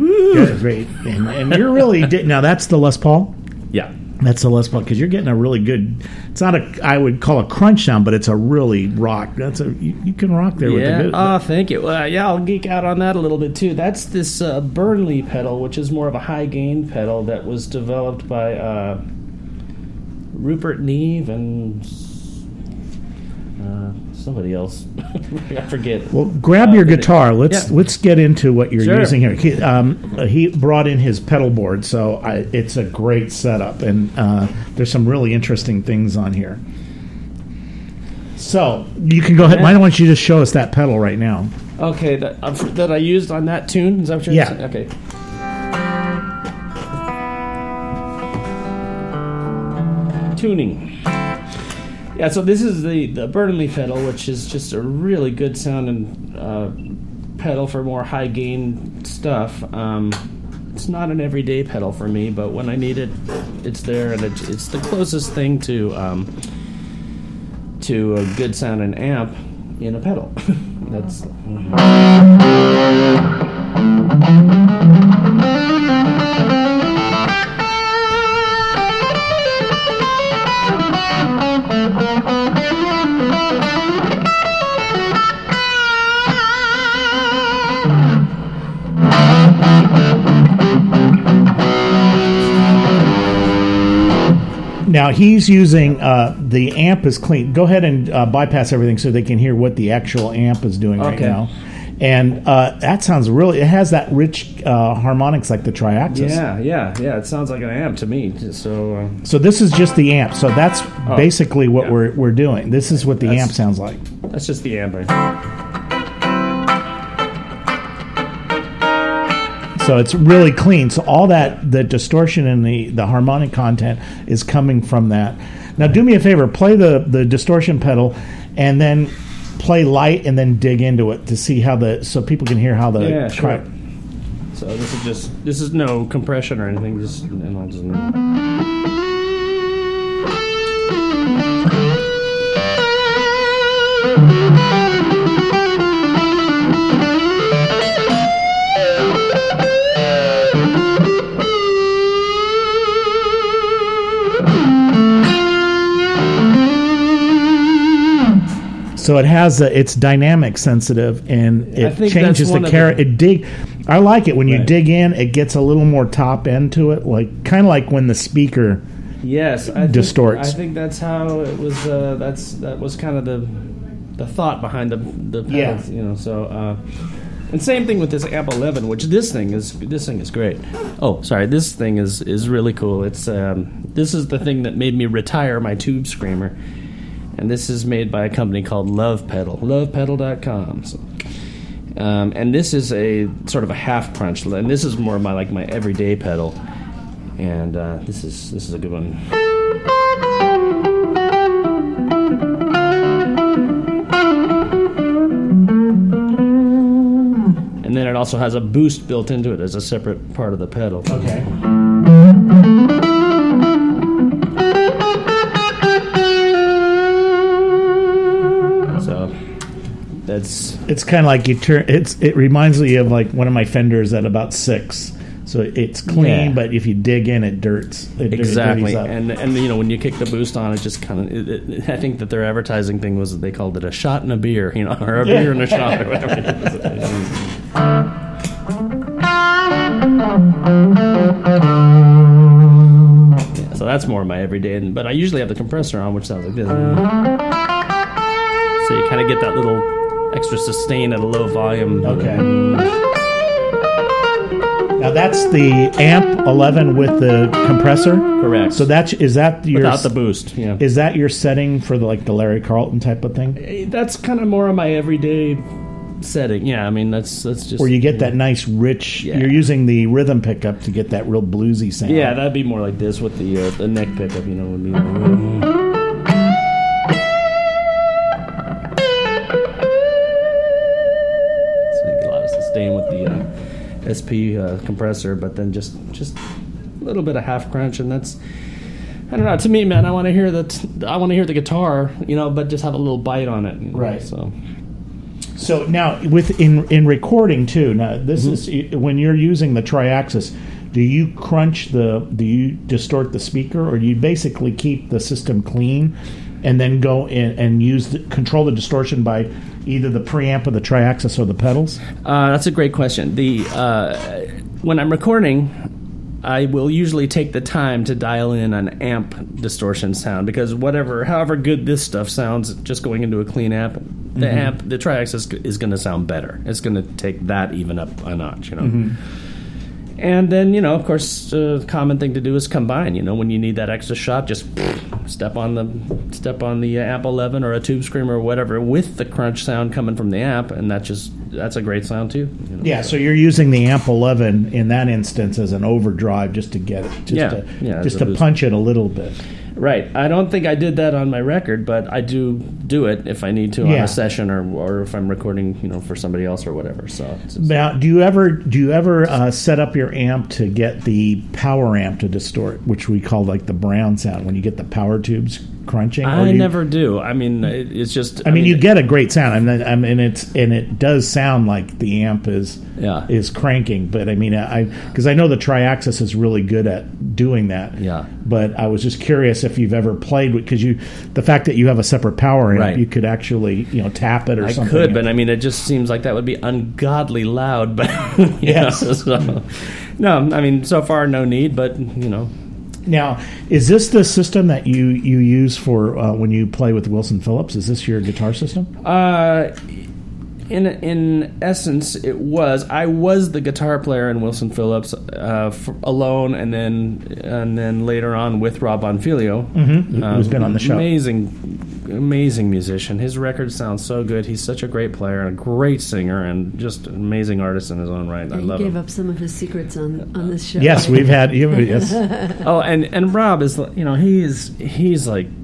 [SPEAKER 3] great. And, and you're really di- now. That's the Les Paul.
[SPEAKER 4] yeah.
[SPEAKER 3] That's the Les Paul because you're getting a really good. It's not a I would call a crunch sound, but it's a really rock. That's a you, you can rock there with the
[SPEAKER 4] Yeah.
[SPEAKER 3] good.
[SPEAKER 4] Oh, thank you. Well, yeah, I'll geek out on that a little bit too. That's this uh, Burnley pedal, which is more of a high gain pedal that was developed by uh, Rupert Neve and uh, somebody else. I forget.
[SPEAKER 3] Well, grab your
[SPEAKER 4] Uh,
[SPEAKER 3] guitar. Let's
[SPEAKER 4] yeah.
[SPEAKER 3] let's get into what you're
[SPEAKER 4] Sure.
[SPEAKER 3] using here. He, um, he brought in his pedal board, so I, it's a great setup, and uh, there's some really interesting things on here. So you can go ahead. Why don't you just show us that pedal right now?
[SPEAKER 4] Okay, that, uh, that I used on that tune. Is that what you're
[SPEAKER 3] Yeah.
[SPEAKER 4] saying? Okay. Tuning. Yeah, so this is the the Burnley pedal, which is just a really good sounding uh, pedal for more high gain stuff. Um, it's not an everyday pedal for me, but when I need it, it's there, and it, it's the closest thing to um, to a good sounding amp in a pedal. That's
[SPEAKER 3] Now he's using uh, the amp is clean. Go ahead and uh, bypass everything so they can hear what the actual amp is doing right
[SPEAKER 4] Okay.
[SPEAKER 3] now. And uh, that sounds really. It has that rich uh, harmonics like the triaxis.
[SPEAKER 4] Yeah, yeah, yeah. It sounds like an amp to me. So uh,
[SPEAKER 3] So this is just the amp. So that's basically what
[SPEAKER 4] Oh, yeah.
[SPEAKER 3] we're we're doing. This is what the amp sounds like.
[SPEAKER 4] that's just the amp. I-
[SPEAKER 3] So it's really clean. So all that the distortion and the the harmonic content is coming from that. Now do me a favor, play the the distortion pedal, and then play light, and then dig into it to see how the so people can hear how the
[SPEAKER 4] Yeah, sure. So this is just this is no compression or anything. Just
[SPEAKER 3] So it has a, it's dynamic sensitive and it changes the carrot. It dig. I like it when you
[SPEAKER 4] Right.
[SPEAKER 3] dig in. It gets a little more top end to it, like kind of like when the speaker.
[SPEAKER 4] Yes, I think,
[SPEAKER 3] Distorts.
[SPEAKER 4] I think that's how it was. Uh, that's that was kind of the the thought behind the the pedals.
[SPEAKER 3] Yeah.
[SPEAKER 4] You know. So uh, And same thing with this Amp 11, which this thing is this thing is great. Oh, sorry, this thing is is really cool. It's um, this is the thing that made me retire my tube screamer, and this is made by a company called Love Pedal, lovepedal.com. So, um, and this is a sort of a half crunch, and this is more my like my everyday pedal, and uh, this is this is a good one. And then it also has a boost built into it as a separate part of the pedal.
[SPEAKER 3] Okay.
[SPEAKER 4] That's
[SPEAKER 3] It's kind of like you turn. It's it reminds me of like one of my fenders at about six. So it's clean,
[SPEAKER 4] Yeah.
[SPEAKER 3] but if you dig in, it dirts. It
[SPEAKER 4] exactly, and and you know when you kick the boost on, it just kind of. I think that their advertising thing was that they called it a shot and a beer, you know, or a beer and a shot, or whatever. It is. Yeah, so that's more of my everyday, but I usually have the compressor on, which sounds like this. So you kind of get that little extra sustain at a low volume.
[SPEAKER 3] Okay. Now that's the amp 11 with the compressor.
[SPEAKER 4] Correct.
[SPEAKER 3] So that's is that your
[SPEAKER 4] without the boost. Yeah.
[SPEAKER 3] Is that your setting for the like the Larry Carlton type of thing,
[SPEAKER 4] Eh, that's kind of more of my everyday setting. Yeah, I mean that's that's just
[SPEAKER 3] where you get that nice rich?
[SPEAKER 4] Yeah.
[SPEAKER 3] You're using the rhythm pickup to get that real bluesy sound.
[SPEAKER 4] Yeah, that'd be more like this with the uh, the neck pickup. You know, would be. Like, SP uh, compressor, but then just just a little bit of half crunch, and that's. I don't know. To me, man, I want to hear that. I want to hear the guitar, you know, but just have a little bite on it. you know,
[SPEAKER 3] Right.
[SPEAKER 4] So
[SPEAKER 3] So now with in in recording too. Now this
[SPEAKER 4] Mm-hmm.
[SPEAKER 3] is when you're using the triaxis. Do you crunch the? Do you distort the speaker, or do you basically keep the system clean, and then go in and use the, control the distortion by either the preamp or the triaxis or the pedals?
[SPEAKER 4] Uh, that's a great question. The uh, when I'm recording, I will usually take the time to dial in an amp distortion sound because whatever, however good this stuff sounds, just going into a clean amp, the amp, the triax is, going to sound better. It's going to take that even up a notch, you know. And then, you know, of course, uh, common thing to do is combine. You know, when you need that extra shot, just step on the step on the uh, amp 11 or a tube screamer or whatever with the crunch sound coming from the amp, and that just that's a great sound too. you know.
[SPEAKER 3] Yeah, so you're using the amp 11 in that instance as an overdrive just to get it, just
[SPEAKER 4] Yeah,
[SPEAKER 3] to,
[SPEAKER 4] yeah,
[SPEAKER 3] just to
[SPEAKER 4] boost.
[SPEAKER 3] punch it a little bit.
[SPEAKER 4] Right. I don't think I did that on my record, but I do do it if I need to on a session or or if I'm recording, you know, for somebody else or whatever. So
[SPEAKER 3] Now, do you ever do you ever uh, set up your amp to get the power amp to distort, which we call like the brown sound when you get the power tubes crunching?
[SPEAKER 4] I
[SPEAKER 3] you-
[SPEAKER 4] never do. I mean, it's just.
[SPEAKER 3] I mean, you get a great sound. I mean, I mean, it's and it does sound like the amp is
[SPEAKER 4] Yeah.
[SPEAKER 3] is cranking. But I mean, I because I know the Triaxis is really good at doing that.
[SPEAKER 4] Yeah.
[SPEAKER 3] But I was just curious if you've ever played with because you the fact that you have a separate power amp,
[SPEAKER 4] Right.
[SPEAKER 3] you could actually you know tap it or
[SPEAKER 4] I
[SPEAKER 3] something.
[SPEAKER 4] could, but I mean, it just seems like that would be ungodly loud. But
[SPEAKER 3] Yes.
[SPEAKER 4] know, so, no, I mean, so far no need, but you know,
[SPEAKER 3] Now, is this the system that you you use for uh, when you play with Wilson Phillips? Is this your guitar system?
[SPEAKER 4] Uh, in in essence, it was. I was the guitar player in Wilson Phillips uh, f alone, and then and then later on with Rob Bonfiglio, mm-hmm.
[SPEAKER 3] Who's been on the show.
[SPEAKER 4] Amazing, amazing musician. His records sound so good. He's such a great player and a great singer, and just an amazing artist in his own right. I love.
[SPEAKER 5] he
[SPEAKER 4] love
[SPEAKER 5] gave
[SPEAKER 4] him.
[SPEAKER 5] up some of his secrets on on this show.
[SPEAKER 3] Yes, we've had you- yes.
[SPEAKER 4] Oh, and and Rob is you know he's he's like s-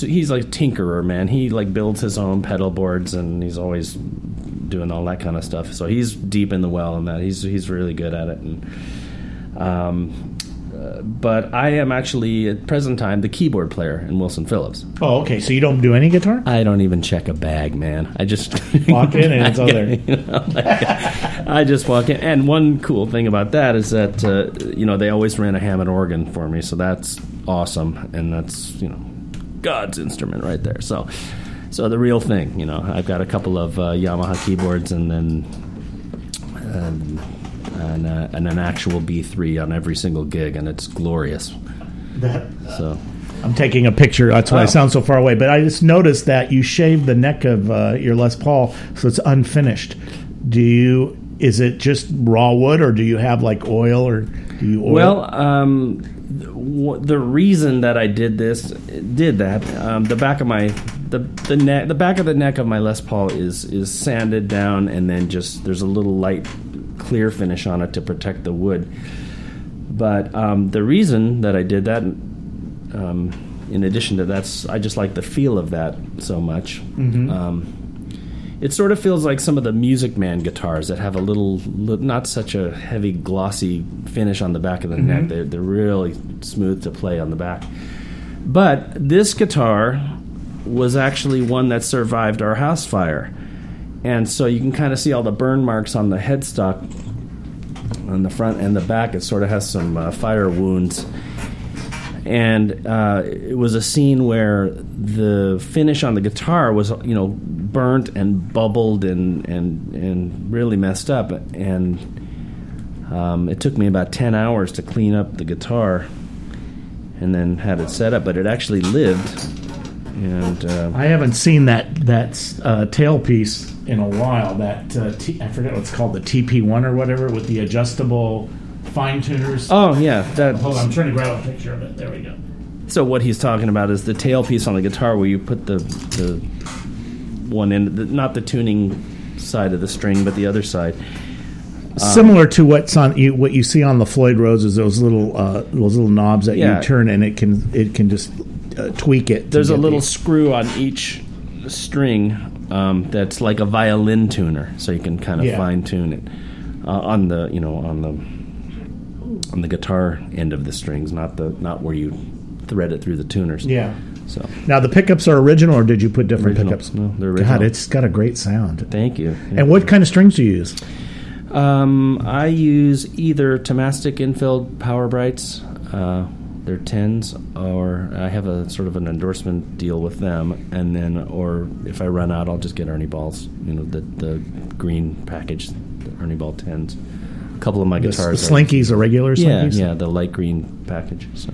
[SPEAKER 4] he's like tinkerer man. He like builds his own pedal boards and he's always doing all that kind of stuff. So he's deep in the well in that. He's he's really good at it. And um, uh, but I am actually at present time the keyboard player in Wilson Phillips.
[SPEAKER 3] Oh, okay. So you don't do any guitar?
[SPEAKER 4] I don't even check a bag, man. I just
[SPEAKER 3] Walk in and it's all there.
[SPEAKER 4] You know, like, I just walk in, and one cool thing about that is that uh, you know they always ran a Hammond organ for me, so that's awesome, and that's you know God's instrument right there. So, so the real thing, you know, I've got a couple of uh, Yamaha keyboards, and then um, and, uh, and an actual B3 on every single gig, and it's glorious.
[SPEAKER 3] That,
[SPEAKER 4] So.
[SPEAKER 3] I'm taking a picture. That's why I
[SPEAKER 4] Oh.
[SPEAKER 3] sound so far away. But I just noticed that you shaved the neck of uh, your Les Paul, so it's unfinished. do you? Is it just raw wood, or do you have like oil, or do you oil?
[SPEAKER 4] Well, um, the, reason that I did this, did that, um, the back of my the the neck, the back of the neck of my Les Paul is is sanded down, and then just there's a little light clear finish on it to protect the wood. But um, the reason that I did that, um, in addition to that's, I just like the feel of that so much. Um, it sort of feels like some of the Music Man guitars that have a little, not such a heavy, glossy finish on the back of the neck. They're, they're really smooth to play on the back. But this guitar was actually one that survived our house fire. And so you can kind of see all the burn marks on the headstock on the front and the back. It sort of has some uh, fire wounds and uh, it was a scene where the finish on the guitar was you know burnt and bubbled and and and really messed up and um, it took me about 10 hours to clean up the guitar and then had it set up but it actually lived and uh,
[SPEAKER 3] I haven't seen that that uh, tailpiece in a while. That uh, T- I forget what it's called, the TP one or whatever, with the adjustable fine tuners.
[SPEAKER 4] oh yeah that
[SPEAKER 3] Hold on, I'm trying to grab a picture of it. There we go.
[SPEAKER 4] So what he's talking about is the tailpiece on the guitar, where you put the the one end, the, not the tuning side of the string, but the other side.
[SPEAKER 3] Similar to what's on you, what you see on the Floyd Roses, those little uh, those little knobs that
[SPEAKER 4] Yeah.
[SPEAKER 3] you turn and it can it can just uh, tweak it.
[SPEAKER 4] There's a little
[SPEAKER 3] the-
[SPEAKER 4] screw on each string um, that's like a violin tuner, so you can kind of
[SPEAKER 3] Yeah.
[SPEAKER 4] fine tune it uh, on the you know on the on the guitar end of the strings, not the not where you thread it through the tuners.
[SPEAKER 3] yeah.
[SPEAKER 4] So
[SPEAKER 3] Now the pickups are original, or did you put different
[SPEAKER 4] Original.
[SPEAKER 3] pickups?
[SPEAKER 4] No, they're
[SPEAKER 3] God, it's got a great sound.
[SPEAKER 4] thank you.
[SPEAKER 3] And what kind of strings do you use?
[SPEAKER 4] Um, I use either Thomastik Infeld Power Brights, uh, they're tens, or I have a sort of an endorsement deal with them, and then, or if I run out, I'll just get Ernie balls. You know, the the green package, the Ernie ball tens. A couple of my
[SPEAKER 3] The,
[SPEAKER 4] guitars.
[SPEAKER 3] the Slinkies, are regular Slinkies.
[SPEAKER 4] yeah, yeah, the light green package. So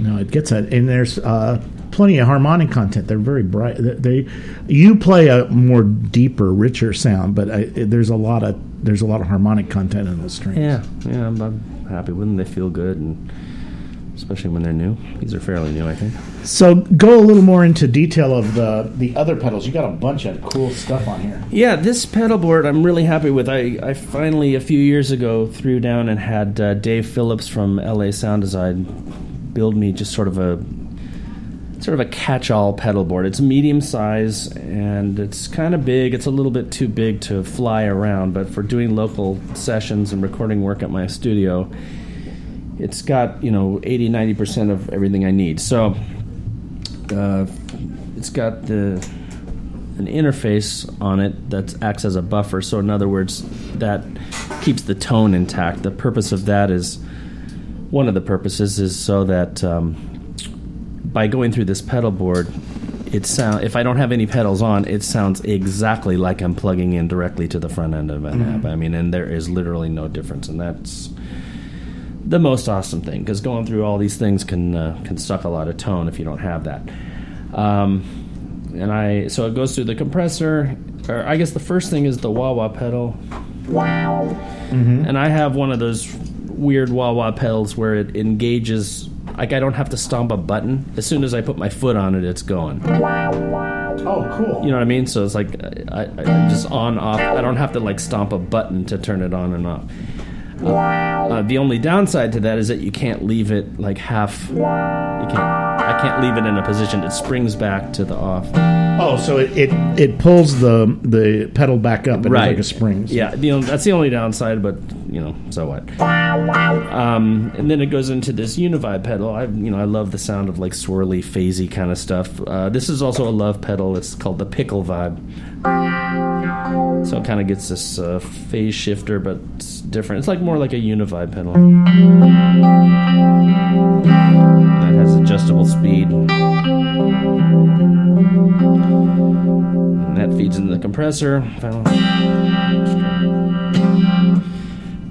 [SPEAKER 3] No, it gets that, and there's uh, plenty of harmonic content. They're very bright. They, they you play a more deeper, richer sound, but I, there's a lot of there's a lot of harmonic content in those strings.
[SPEAKER 4] yeah, yeah, I'm, I'm happy with them. They feel good, and especially when they're new. These are fairly new, I think.
[SPEAKER 3] So go a little more into detail of the the other pedals. You got a bunch of cool stuff on here.
[SPEAKER 4] Yeah, this pedal board I'm really happy with. I, I finally, a few years ago, threw down and had uh, Dave Phillips from LA Sound Design build me just sort of a sort of a catch-all pedal board. It's medium size and it's kind of big. It's a little bit too big to fly around, but for doing local sessions and recording work at my studio, it's got you know 80 90 percent of everything I need. So uh, it's got the an interface on it that acts as a buffer. So, in other words, that keeps the tone intact. The purpose of that is one of the purposes is so that um, by going through this pedal board, it sound if I don't have any pedals on, it sounds exactly like I'm plugging in directly to the front end of an amp. I mean, and there is literally no difference, and that's the most awesome thing because going through all these things can uh, can suck a lot of tone if you don't have that. Um, and I so it goes through the compressor. Or I guess the first thing is the wah wah pedal. wow And I have one of those weird wah wah pedals where it engages. Like I don't have to stomp a button. As soon as I put my foot on it, it's going.
[SPEAKER 3] Oh, cool.
[SPEAKER 4] You know what I mean? So it's like I, I, I just on off. I don't have to like stomp a button to turn it on and off. Uh, the only downside to that is that you can't leave it like half. You can't. I can't leave it in a position. It springs back to the off.
[SPEAKER 3] Oh, so it, it it pulls the the pedal back up and it's like a spring.
[SPEAKER 4] Yeah, you know that's the only downside, but you know, so what? Um, and then it goes into this Univibe pedal. I, you know, I love the sound of like swirly, phasey kind of stuff. Uh, this is also a love pedal. It's called the Pickle Vibe. So it kind of gets this uh, phase shifter, but it's different. It's like more like a Univibe pedal. That has adjustable speed. And that feeds into the compressor.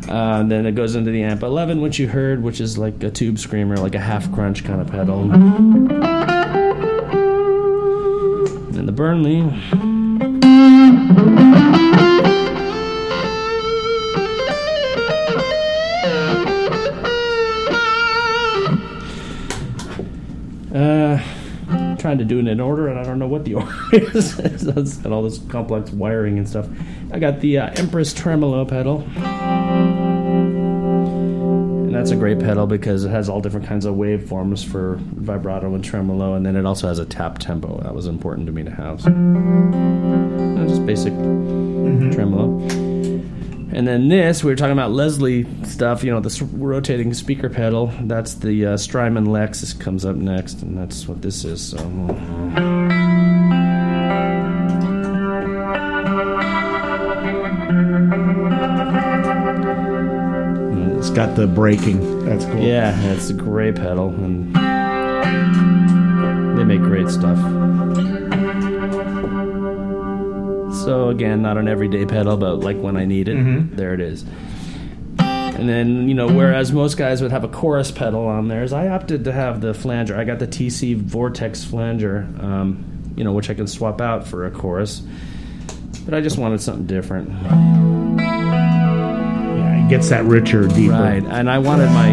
[SPEAKER 4] Uh, then it goes into the amp 11, which you heard, which is like a tube screamer, like a half crunch kind of pedal. And then the Burnley. Uh, trying to do it in order, and I don't know what the order is. And it's got all this complex wiring and stuff. I got the uh, Empress Tremolo pedal. And that's a great pedal because it has all different kinds of waveforms for vibrato and tremolo, and then it also has a tap tempo. That was important to me to have. Basic tremolo. And then this, we were talking about Leslie stuff, you know, the rotating speaker pedal. That's the uh, Strymon Lex. This comes up next, and that's what this is. So.
[SPEAKER 3] It's got the braking. That's cool.
[SPEAKER 4] Yeah, it's a great pedal, and they make great stuff. So again, not an everyday pedal, but like when I need it, there it is. And then you know, whereas most guys would have a chorus pedal on theirs, I opted to have the flanger. I got the TC Vortex flanger, um, you know, which I can swap out for a chorus. But I just wanted something different.
[SPEAKER 3] Yeah, it gets that richer, deeper.
[SPEAKER 4] Right, and I wanted my.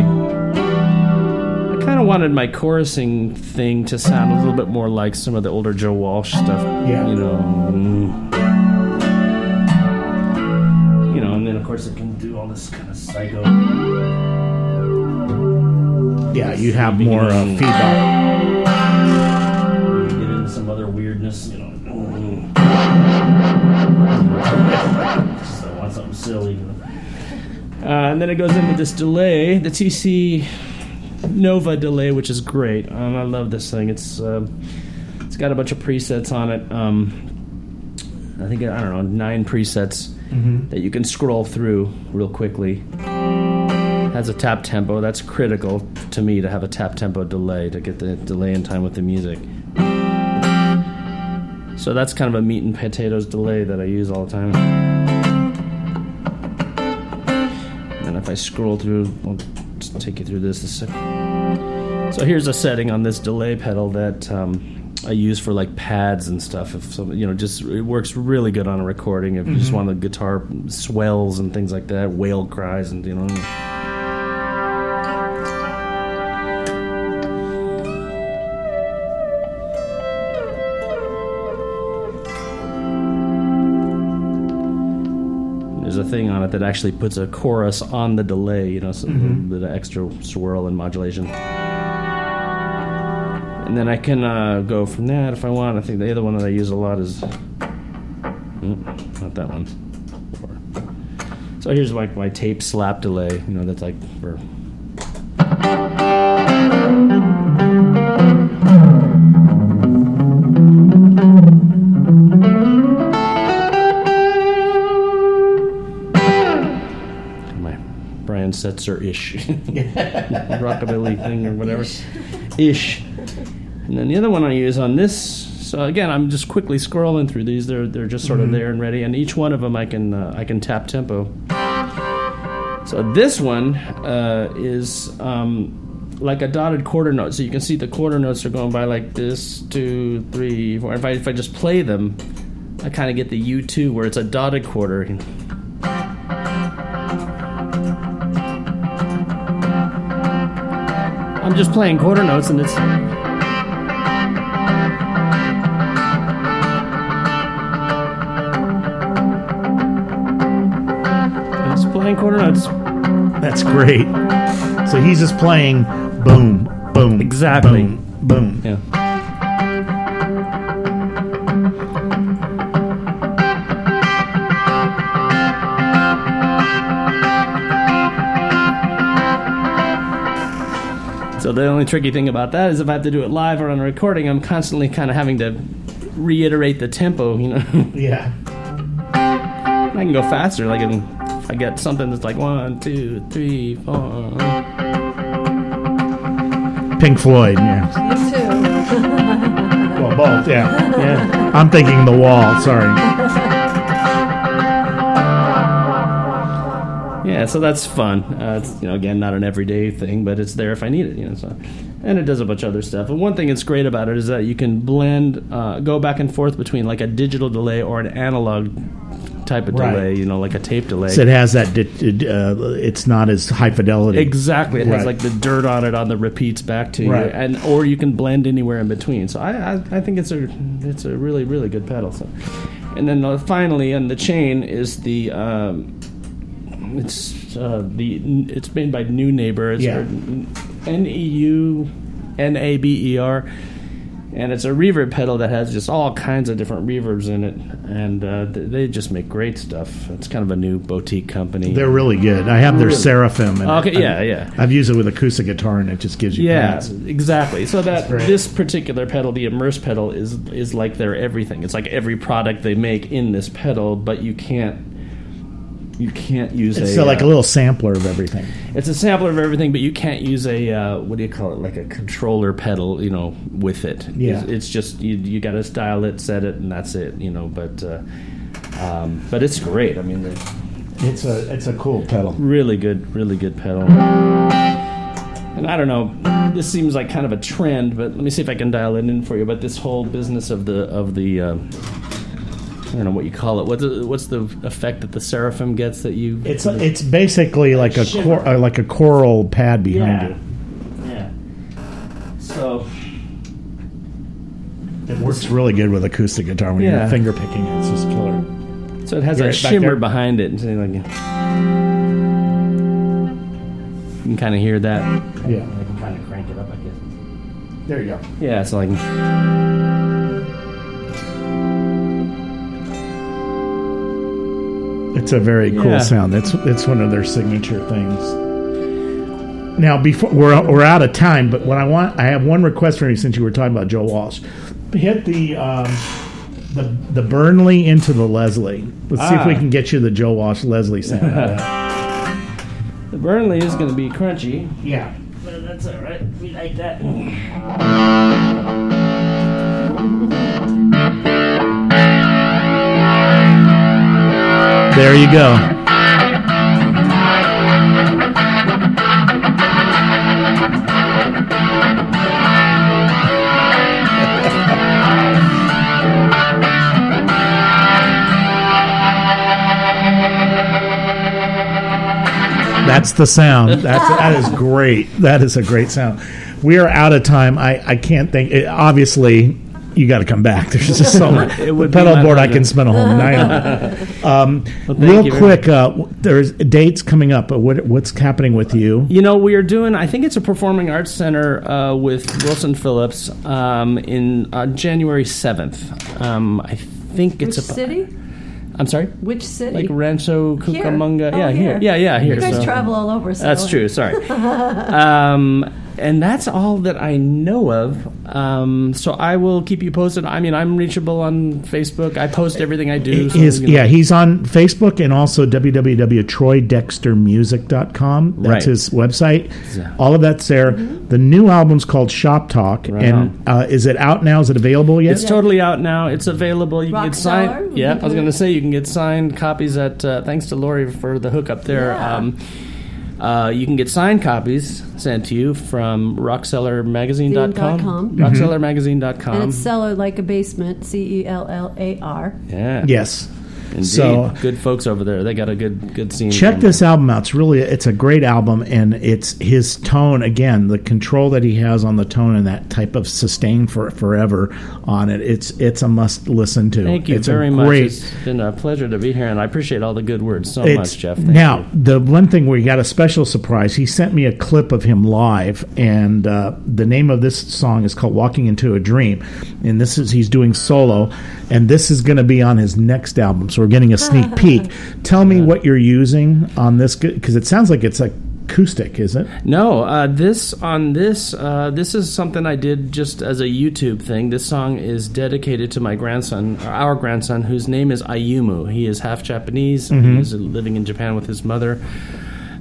[SPEAKER 4] I kind of wanted my chorusing thing to sound a little bit more like some of the older Joe Walsh stuff.
[SPEAKER 3] Yeah.
[SPEAKER 4] You know. mm. Course it can do all this kind of psycho.
[SPEAKER 3] Yeah, you have more uh, feedback.
[SPEAKER 4] Get into some other weirdness. You know. Just I want something silly. You. Uh, and then it goes into this delay, the TC Nova delay, which is great. Um, I love this thing. It's uh, it's got a bunch of presets on it. Um, I think I don't know nine presets that you can scroll through real quickly. Has a tap tempo. That's critical to me to have a tap tempo delay to get the delay in time with the music. So that's kind of a meat and potatoes delay that I use all the time. And if I scroll through, I'll take you through this. So here's a setting on this delay pedal that um, I use for like pads and stuff. If some, you know, just it works really good on a recording. If you just mm-hmm. want the guitar swells and things like that, whale cries and you know. There's a thing on it that actually puts a chorus on the delay, you know, so a little bit of extra swirl and modulation. And then I can uh, go from that if I want. I think the other one that I use a lot is. Mm, not that one. So here's like my tape slap delay, you know, that's like for. my Brian Setzer ish rockabilly thing or whatever ish. And then the other one I use on this. So again, I'm just quickly scrolling through these. They're they're just sort of there and ready, and each one of them I can uh, I can tap tempo. So this one uh, is um, like a dotted quarter note. So you can see the quarter notes are going by like this, two, three, four. If I if I just play them, I kind of get the U two where it's a dotted quarter. I'm just playing quarter notes and it's. Playing quarter notes.
[SPEAKER 3] That's great. So he's just playing boom, boom,
[SPEAKER 4] Exactly.
[SPEAKER 3] boom, boom.
[SPEAKER 4] Yeah. So the only tricky thing about that is if I have to do it live or on a recording, I'm constantly kind of having to reiterate the tempo, you know.
[SPEAKER 3] Yeah.
[SPEAKER 4] I can go faster, like in, I get something that's like one, two, three, four.
[SPEAKER 3] Pink Floyd, yeah.
[SPEAKER 5] Me too.
[SPEAKER 3] Well, both, yeah.
[SPEAKER 4] Yeah.
[SPEAKER 3] I'm thinking The Wall, sorry.
[SPEAKER 4] Yeah, so that's fun. Uh, it's you know again not an everyday thing, but it's there if I need it. You know, so and it does a bunch of other stuff. And one thing that's great about it is that you can blend, uh, go back and forth between like a digital delay or an analog type of
[SPEAKER 3] Right.
[SPEAKER 4] delay, you know, like a tape delay.
[SPEAKER 3] So it has that. di- uh, it's not as high fidelity.
[SPEAKER 4] Exactly, it has like the dirt on it on the repeats back to
[SPEAKER 3] Right.
[SPEAKER 4] you, and or you can blend anywhere in between. So I, I, I think it's a it's a really really good pedal. So, and then uh, finally on the chain is the um, it's uh, the it's made by Neunaber. It's
[SPEAKER 3] Yeah.
[SPEAKER 4] N E U N A B E R. And it's a reverb pedal that has just all kinds of different reverbs in it, and uh, th- they just make great stuff. It's kind of a new boutique company.
[SPEAKER 3] They're really good. I have their
[SPEAKER 4] Really?
[SPEAKER 3] Seraphim. And
[SPEAKER 4] Okay,
[SPEAKER 3] I-
[SPEAKER 4] yeah, yeah.
[SPEAKER 3] I've used it with acoustic guitar, and it just gives you
[SPEAKER 4] Yeah,
[SPEAKER 3] pants.
[SPEAKER 4] exactly. So that this particular pedal, the immerse pedal, is is like their everything. It's like every product they make in this pedal, but you can't you can't use
[SPEAKER 3] It's
[SPEAKER 4] a
[SPEAKER 3] like a
[SPEAKER 4] uh,
[SPEAKER 3] little sampler of everything.
[SPEAKER 4] It's a sampler of everything, but you can't use a uh, what do you call it? Like a controller pedal, you know, with it.
[SPEAKER 3] Yeah.
[SPEAKER 4] it's, it's just you you got to style it, set it, and that's it. You know, but uh, um, but it's great. I mean,
[SPEAKER 3] It's a it's a cool pedal.
[SPEAKER 4] really good, really good pedal. And I don't know, this seems like kind of a trend, but let me see if I can dial it in for you. But this whole business of the of the uh, I don't know what you call it. What's the, what's the effect that the seraphim gets that you?
[SPEAKER 3] It's it's basically like a cor- uh, like a choral pad behind
[SPEAKER 4] yeah,
[SPEAKER 3] it.
[SPEAKER 4] yeah. So
[SPEAKER 3] It works really good with acoustic guitar when
[SPEAKER 4] Yeah.
[SPEAKER 3] you're finger picking it. It's just killer.
[SPEAKER 4] so it has
[SPEAKER 3] You're
[SPEAKER 4] a
[SPEAKER 3] right
[SPEAKER 4] shimmer behind it, and so like you can kind of hear that.
[SPEAKER 3] Yeah.
[SPEAKER 4] I can kind of crank it up, I guess.
[SPEAKER 3] There you go.
[SPEAKER 4] Yeah, so like.
[SPEAKER 3] It's a very cool
[SPEAKER 4] Yeah.
[SPEAKER 3] sound. That's it's one of their signature things. Now, before we're we're out of time, but what I want, I have one request for you since you were talking about Joe Walsh. Hit the um, the the Burnley into the Leslie. Let's see if we
[SPEAKER 4] Ah.
[SPEAKER 3] can get you the Joe Walsh Leslie sound. out of that.
[SPEAKER 4] The Burnley is going to be crunchy.
[SPEAKER 3] yeah.
[SPEAKER 4] But that's all right. We like that.
[SPEAKER 3] There you go. That's the sound. That's that is great. That is a great sound. We are out of time. I, I can't think. It, obviously, you got to come back. There's just so much.
[SPEAKER 4] It would
[SPEAKER 3] the
[SPEAKER 4] be
[SPEAKER 3] pedal board. I can spend a whole night on. Um,
[SPEAKER 4] thank
[SPEAKER 3] real quick, uh, there's dates coming up. What, what's happening with you?
[SPEAKER 4] You know, we are doing. I think it's a performing arts center uh, with Wilson Phillips um, in uh, January seventh. Um, I think
[SPEAKER 5] Which
[SPEAKER 4] it's a
[SPEAKER 5] city?
[SPEAKER 4] I'm sorry,
[SPEAKER 5] Which city?
[SPEAKER 4] like Rancho
[SPEAKER 5] Here.
[SPEAKER 4] Cucamonga.
[SPEAKER 5] Oh,
[SPEAKER 4] yeah, here. Yeah, yeah, here.
[SPEAKER 5] You guys
[SPEAKER 4] so-
[SPEAKER 5] travel all over. So
[SPEAKER 4] That's true. Sorry. um, and that's all that I know of. Um, so I will keep you posted. I mean, I'm reachable on Facebook. I post everything I do. so,
[SPEAKER 3] His,
[SPEAKER 4] you know.
[SPEAKER 3] yeah, he's on Facebook and also www.troydextermusic.com. That's
[SPEAKER 4] Right.
[SPEAKER 3] his website.
[SPEAKER 4] Yeah.
[SPEAKER 3] All of that's there. The new album's called Shop Talk.
[SPEAKER 4] Right
[SPEAKER 3] and uh, is it out now? Is it available yet?
[SPEAKER 4] It's totally out now. It's available. You can
[SPEAKER 5] Rock
[SPEAKER 4] get signed.
[SPEAKER 5] Cellar?
[SPEAKER 4] Yeah, I was going to say you can get signed copies at. Uh, thanks to Lori for the hookup there.
[SPEAKER 5] Yeah.
[SPEAKER 4] Um, uh, you can get signed copies sent to you from rockcellarmagazine.com.
[SPEAKER 5] Dot com.
[SPEAKER 3] Mm-hmm.
[SPEAKER 4] Rockcellarmagazine.com.
[SPEAKER 5] And it's cellar like a basement. C E L L A R.
[SPEAKER 4] yeah.
[SPEAKER 3] Yes.
[SPEAKER 4] Indeed.
[SPEAKER 3] So-
[SPEAKER 4] good folks over there. They got a good good scene.
[SPEAKER 3] Check this album out. It's really it's a great album, and it's his tone again, the control that he has on the tone and that type of sustain for forever on it. It's it's a must listen to.
[SPEAKER 4] Thank you
[SPEAKER 3] it's
[SPEAKER 4] very much.
[SPEAKER 3] great,
[SPEAKER 4] It's been a pleasure to be here, and I appreciate all the good words so much, Jeff. Thank
[SPEAKER 3] now,
[SPEAKER 4] you.
[SPEAKER 3] the one thing we got a special surprise. He sent me a clip of him live, and uh, the name of this song is called "Walking into a Dream," and this is he's doing solo, and this is going to be on his next album. So we're getting a sneak peek. Tell me what you're using on this because it sounds like it's acoustic, is it?
[SPEAKER 4] No, uh, this on this uh, this is something I did just as a YouTube thing. This song is dedicated to my grandson, or our grandson, whose name is Ayumu. He is half Japanese.
[SPEAKER 3] Mm-hmm.
[SPEAKER 4] He's living in Japan with his mother,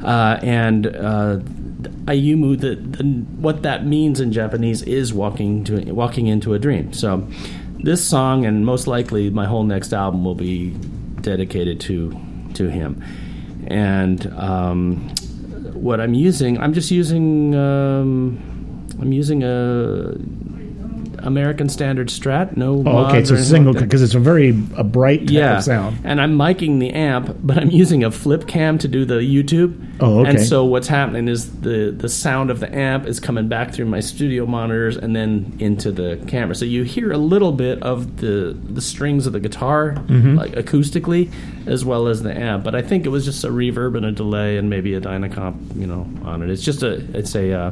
[SPEAKER 4] uh, and uh, Ayumu. The, the what that means in Japanese is walking to walking into a dream. So. This song and most likely my whole next album will be dedicated to to him, and um, what I'm using, I'm just using, um, I'm using a American Standard Strat. No.
[SPEAKER 3] Oh,
[SPEAKER 4] mods
[SPEAKER 3] okay. It's a single because it's a very a bright
[SPEAKER 4] yeah,
[SPEAKER 3] of sound.
[SPEAKER 4] and I'm miking the amp, but I'm using a flip cam to do the YouTube.
[SPEAKER 3] Oh, okay.
[SPEAKER 4] And so what's happening is the the sound of the amp is coming back through my studio monitors and then into the camera. So you hear a little bit of the the strings of the guitar,
[SPEAKER 3] Mm-hmm.
[SPEAKER 4] like acoustically, as well as the amp. But I think it was just a reverb and a delay and maybe a Dynacomp, you know, on it. It's just a it's a uh,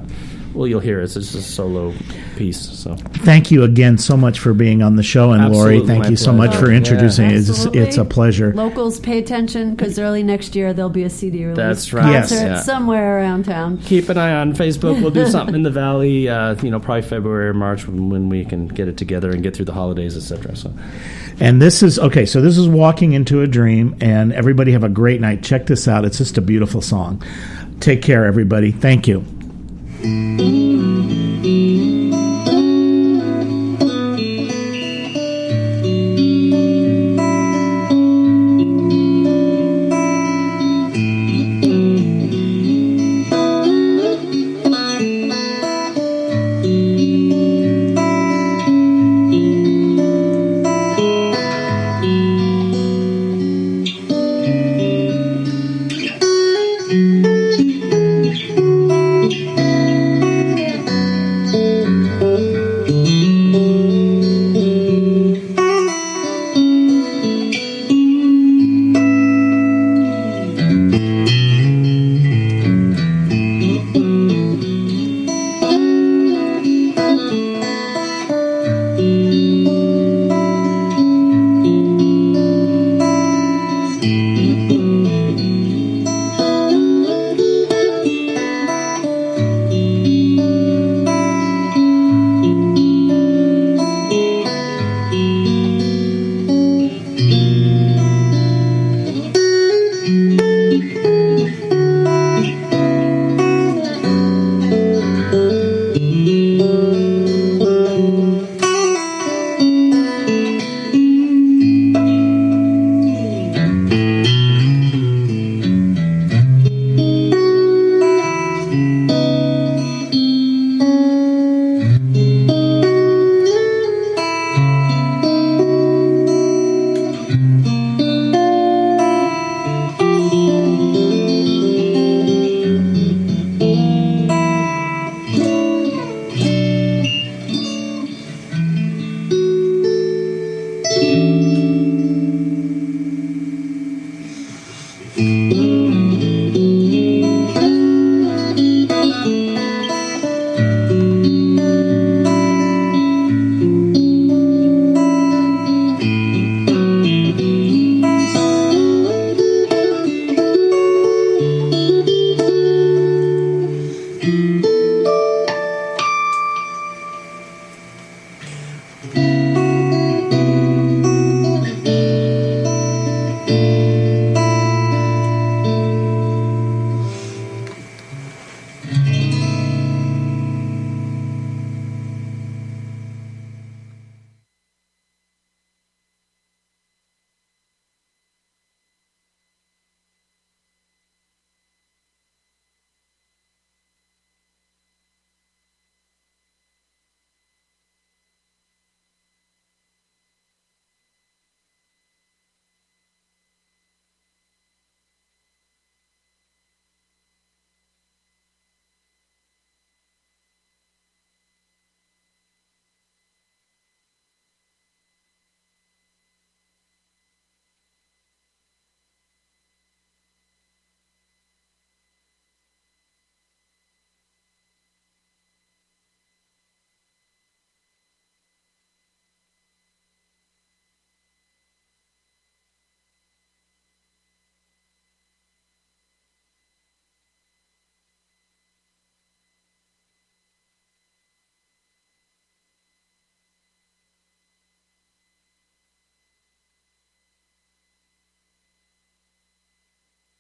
[SPEAKER 4] well, you'll hear it. It's just a solo piece. So
[SPEAKER 3] Thank you again so much for being on the show, and Lori, thank
[SPEAKER 4] my
[SPEAKER 3] you so much for introducing it. It's, it's a pleasure.
[SPEAKER 5] Locals, pay attention because early next year there'll be a CD release
[SPEAKER 4] That's right.
[SPEAKER 3] Yes.
[SPEAKER 5] concert
[SPEAKER 4] Yeah.
[SPEAKER 5] somewhere around town.
[SPEAKER 4] keep an eye on Facebook. We'll do something in the valley. Uh, you know, probably February or March when, when we can get it together and get through the holidays, etc. So.
[SPEAKER 3] And this is okay. So this is walking into a dream, and everybody have a great night. Check this out. It's just a beautiful song. Take care, everybody. Thank you. Mm-hmm.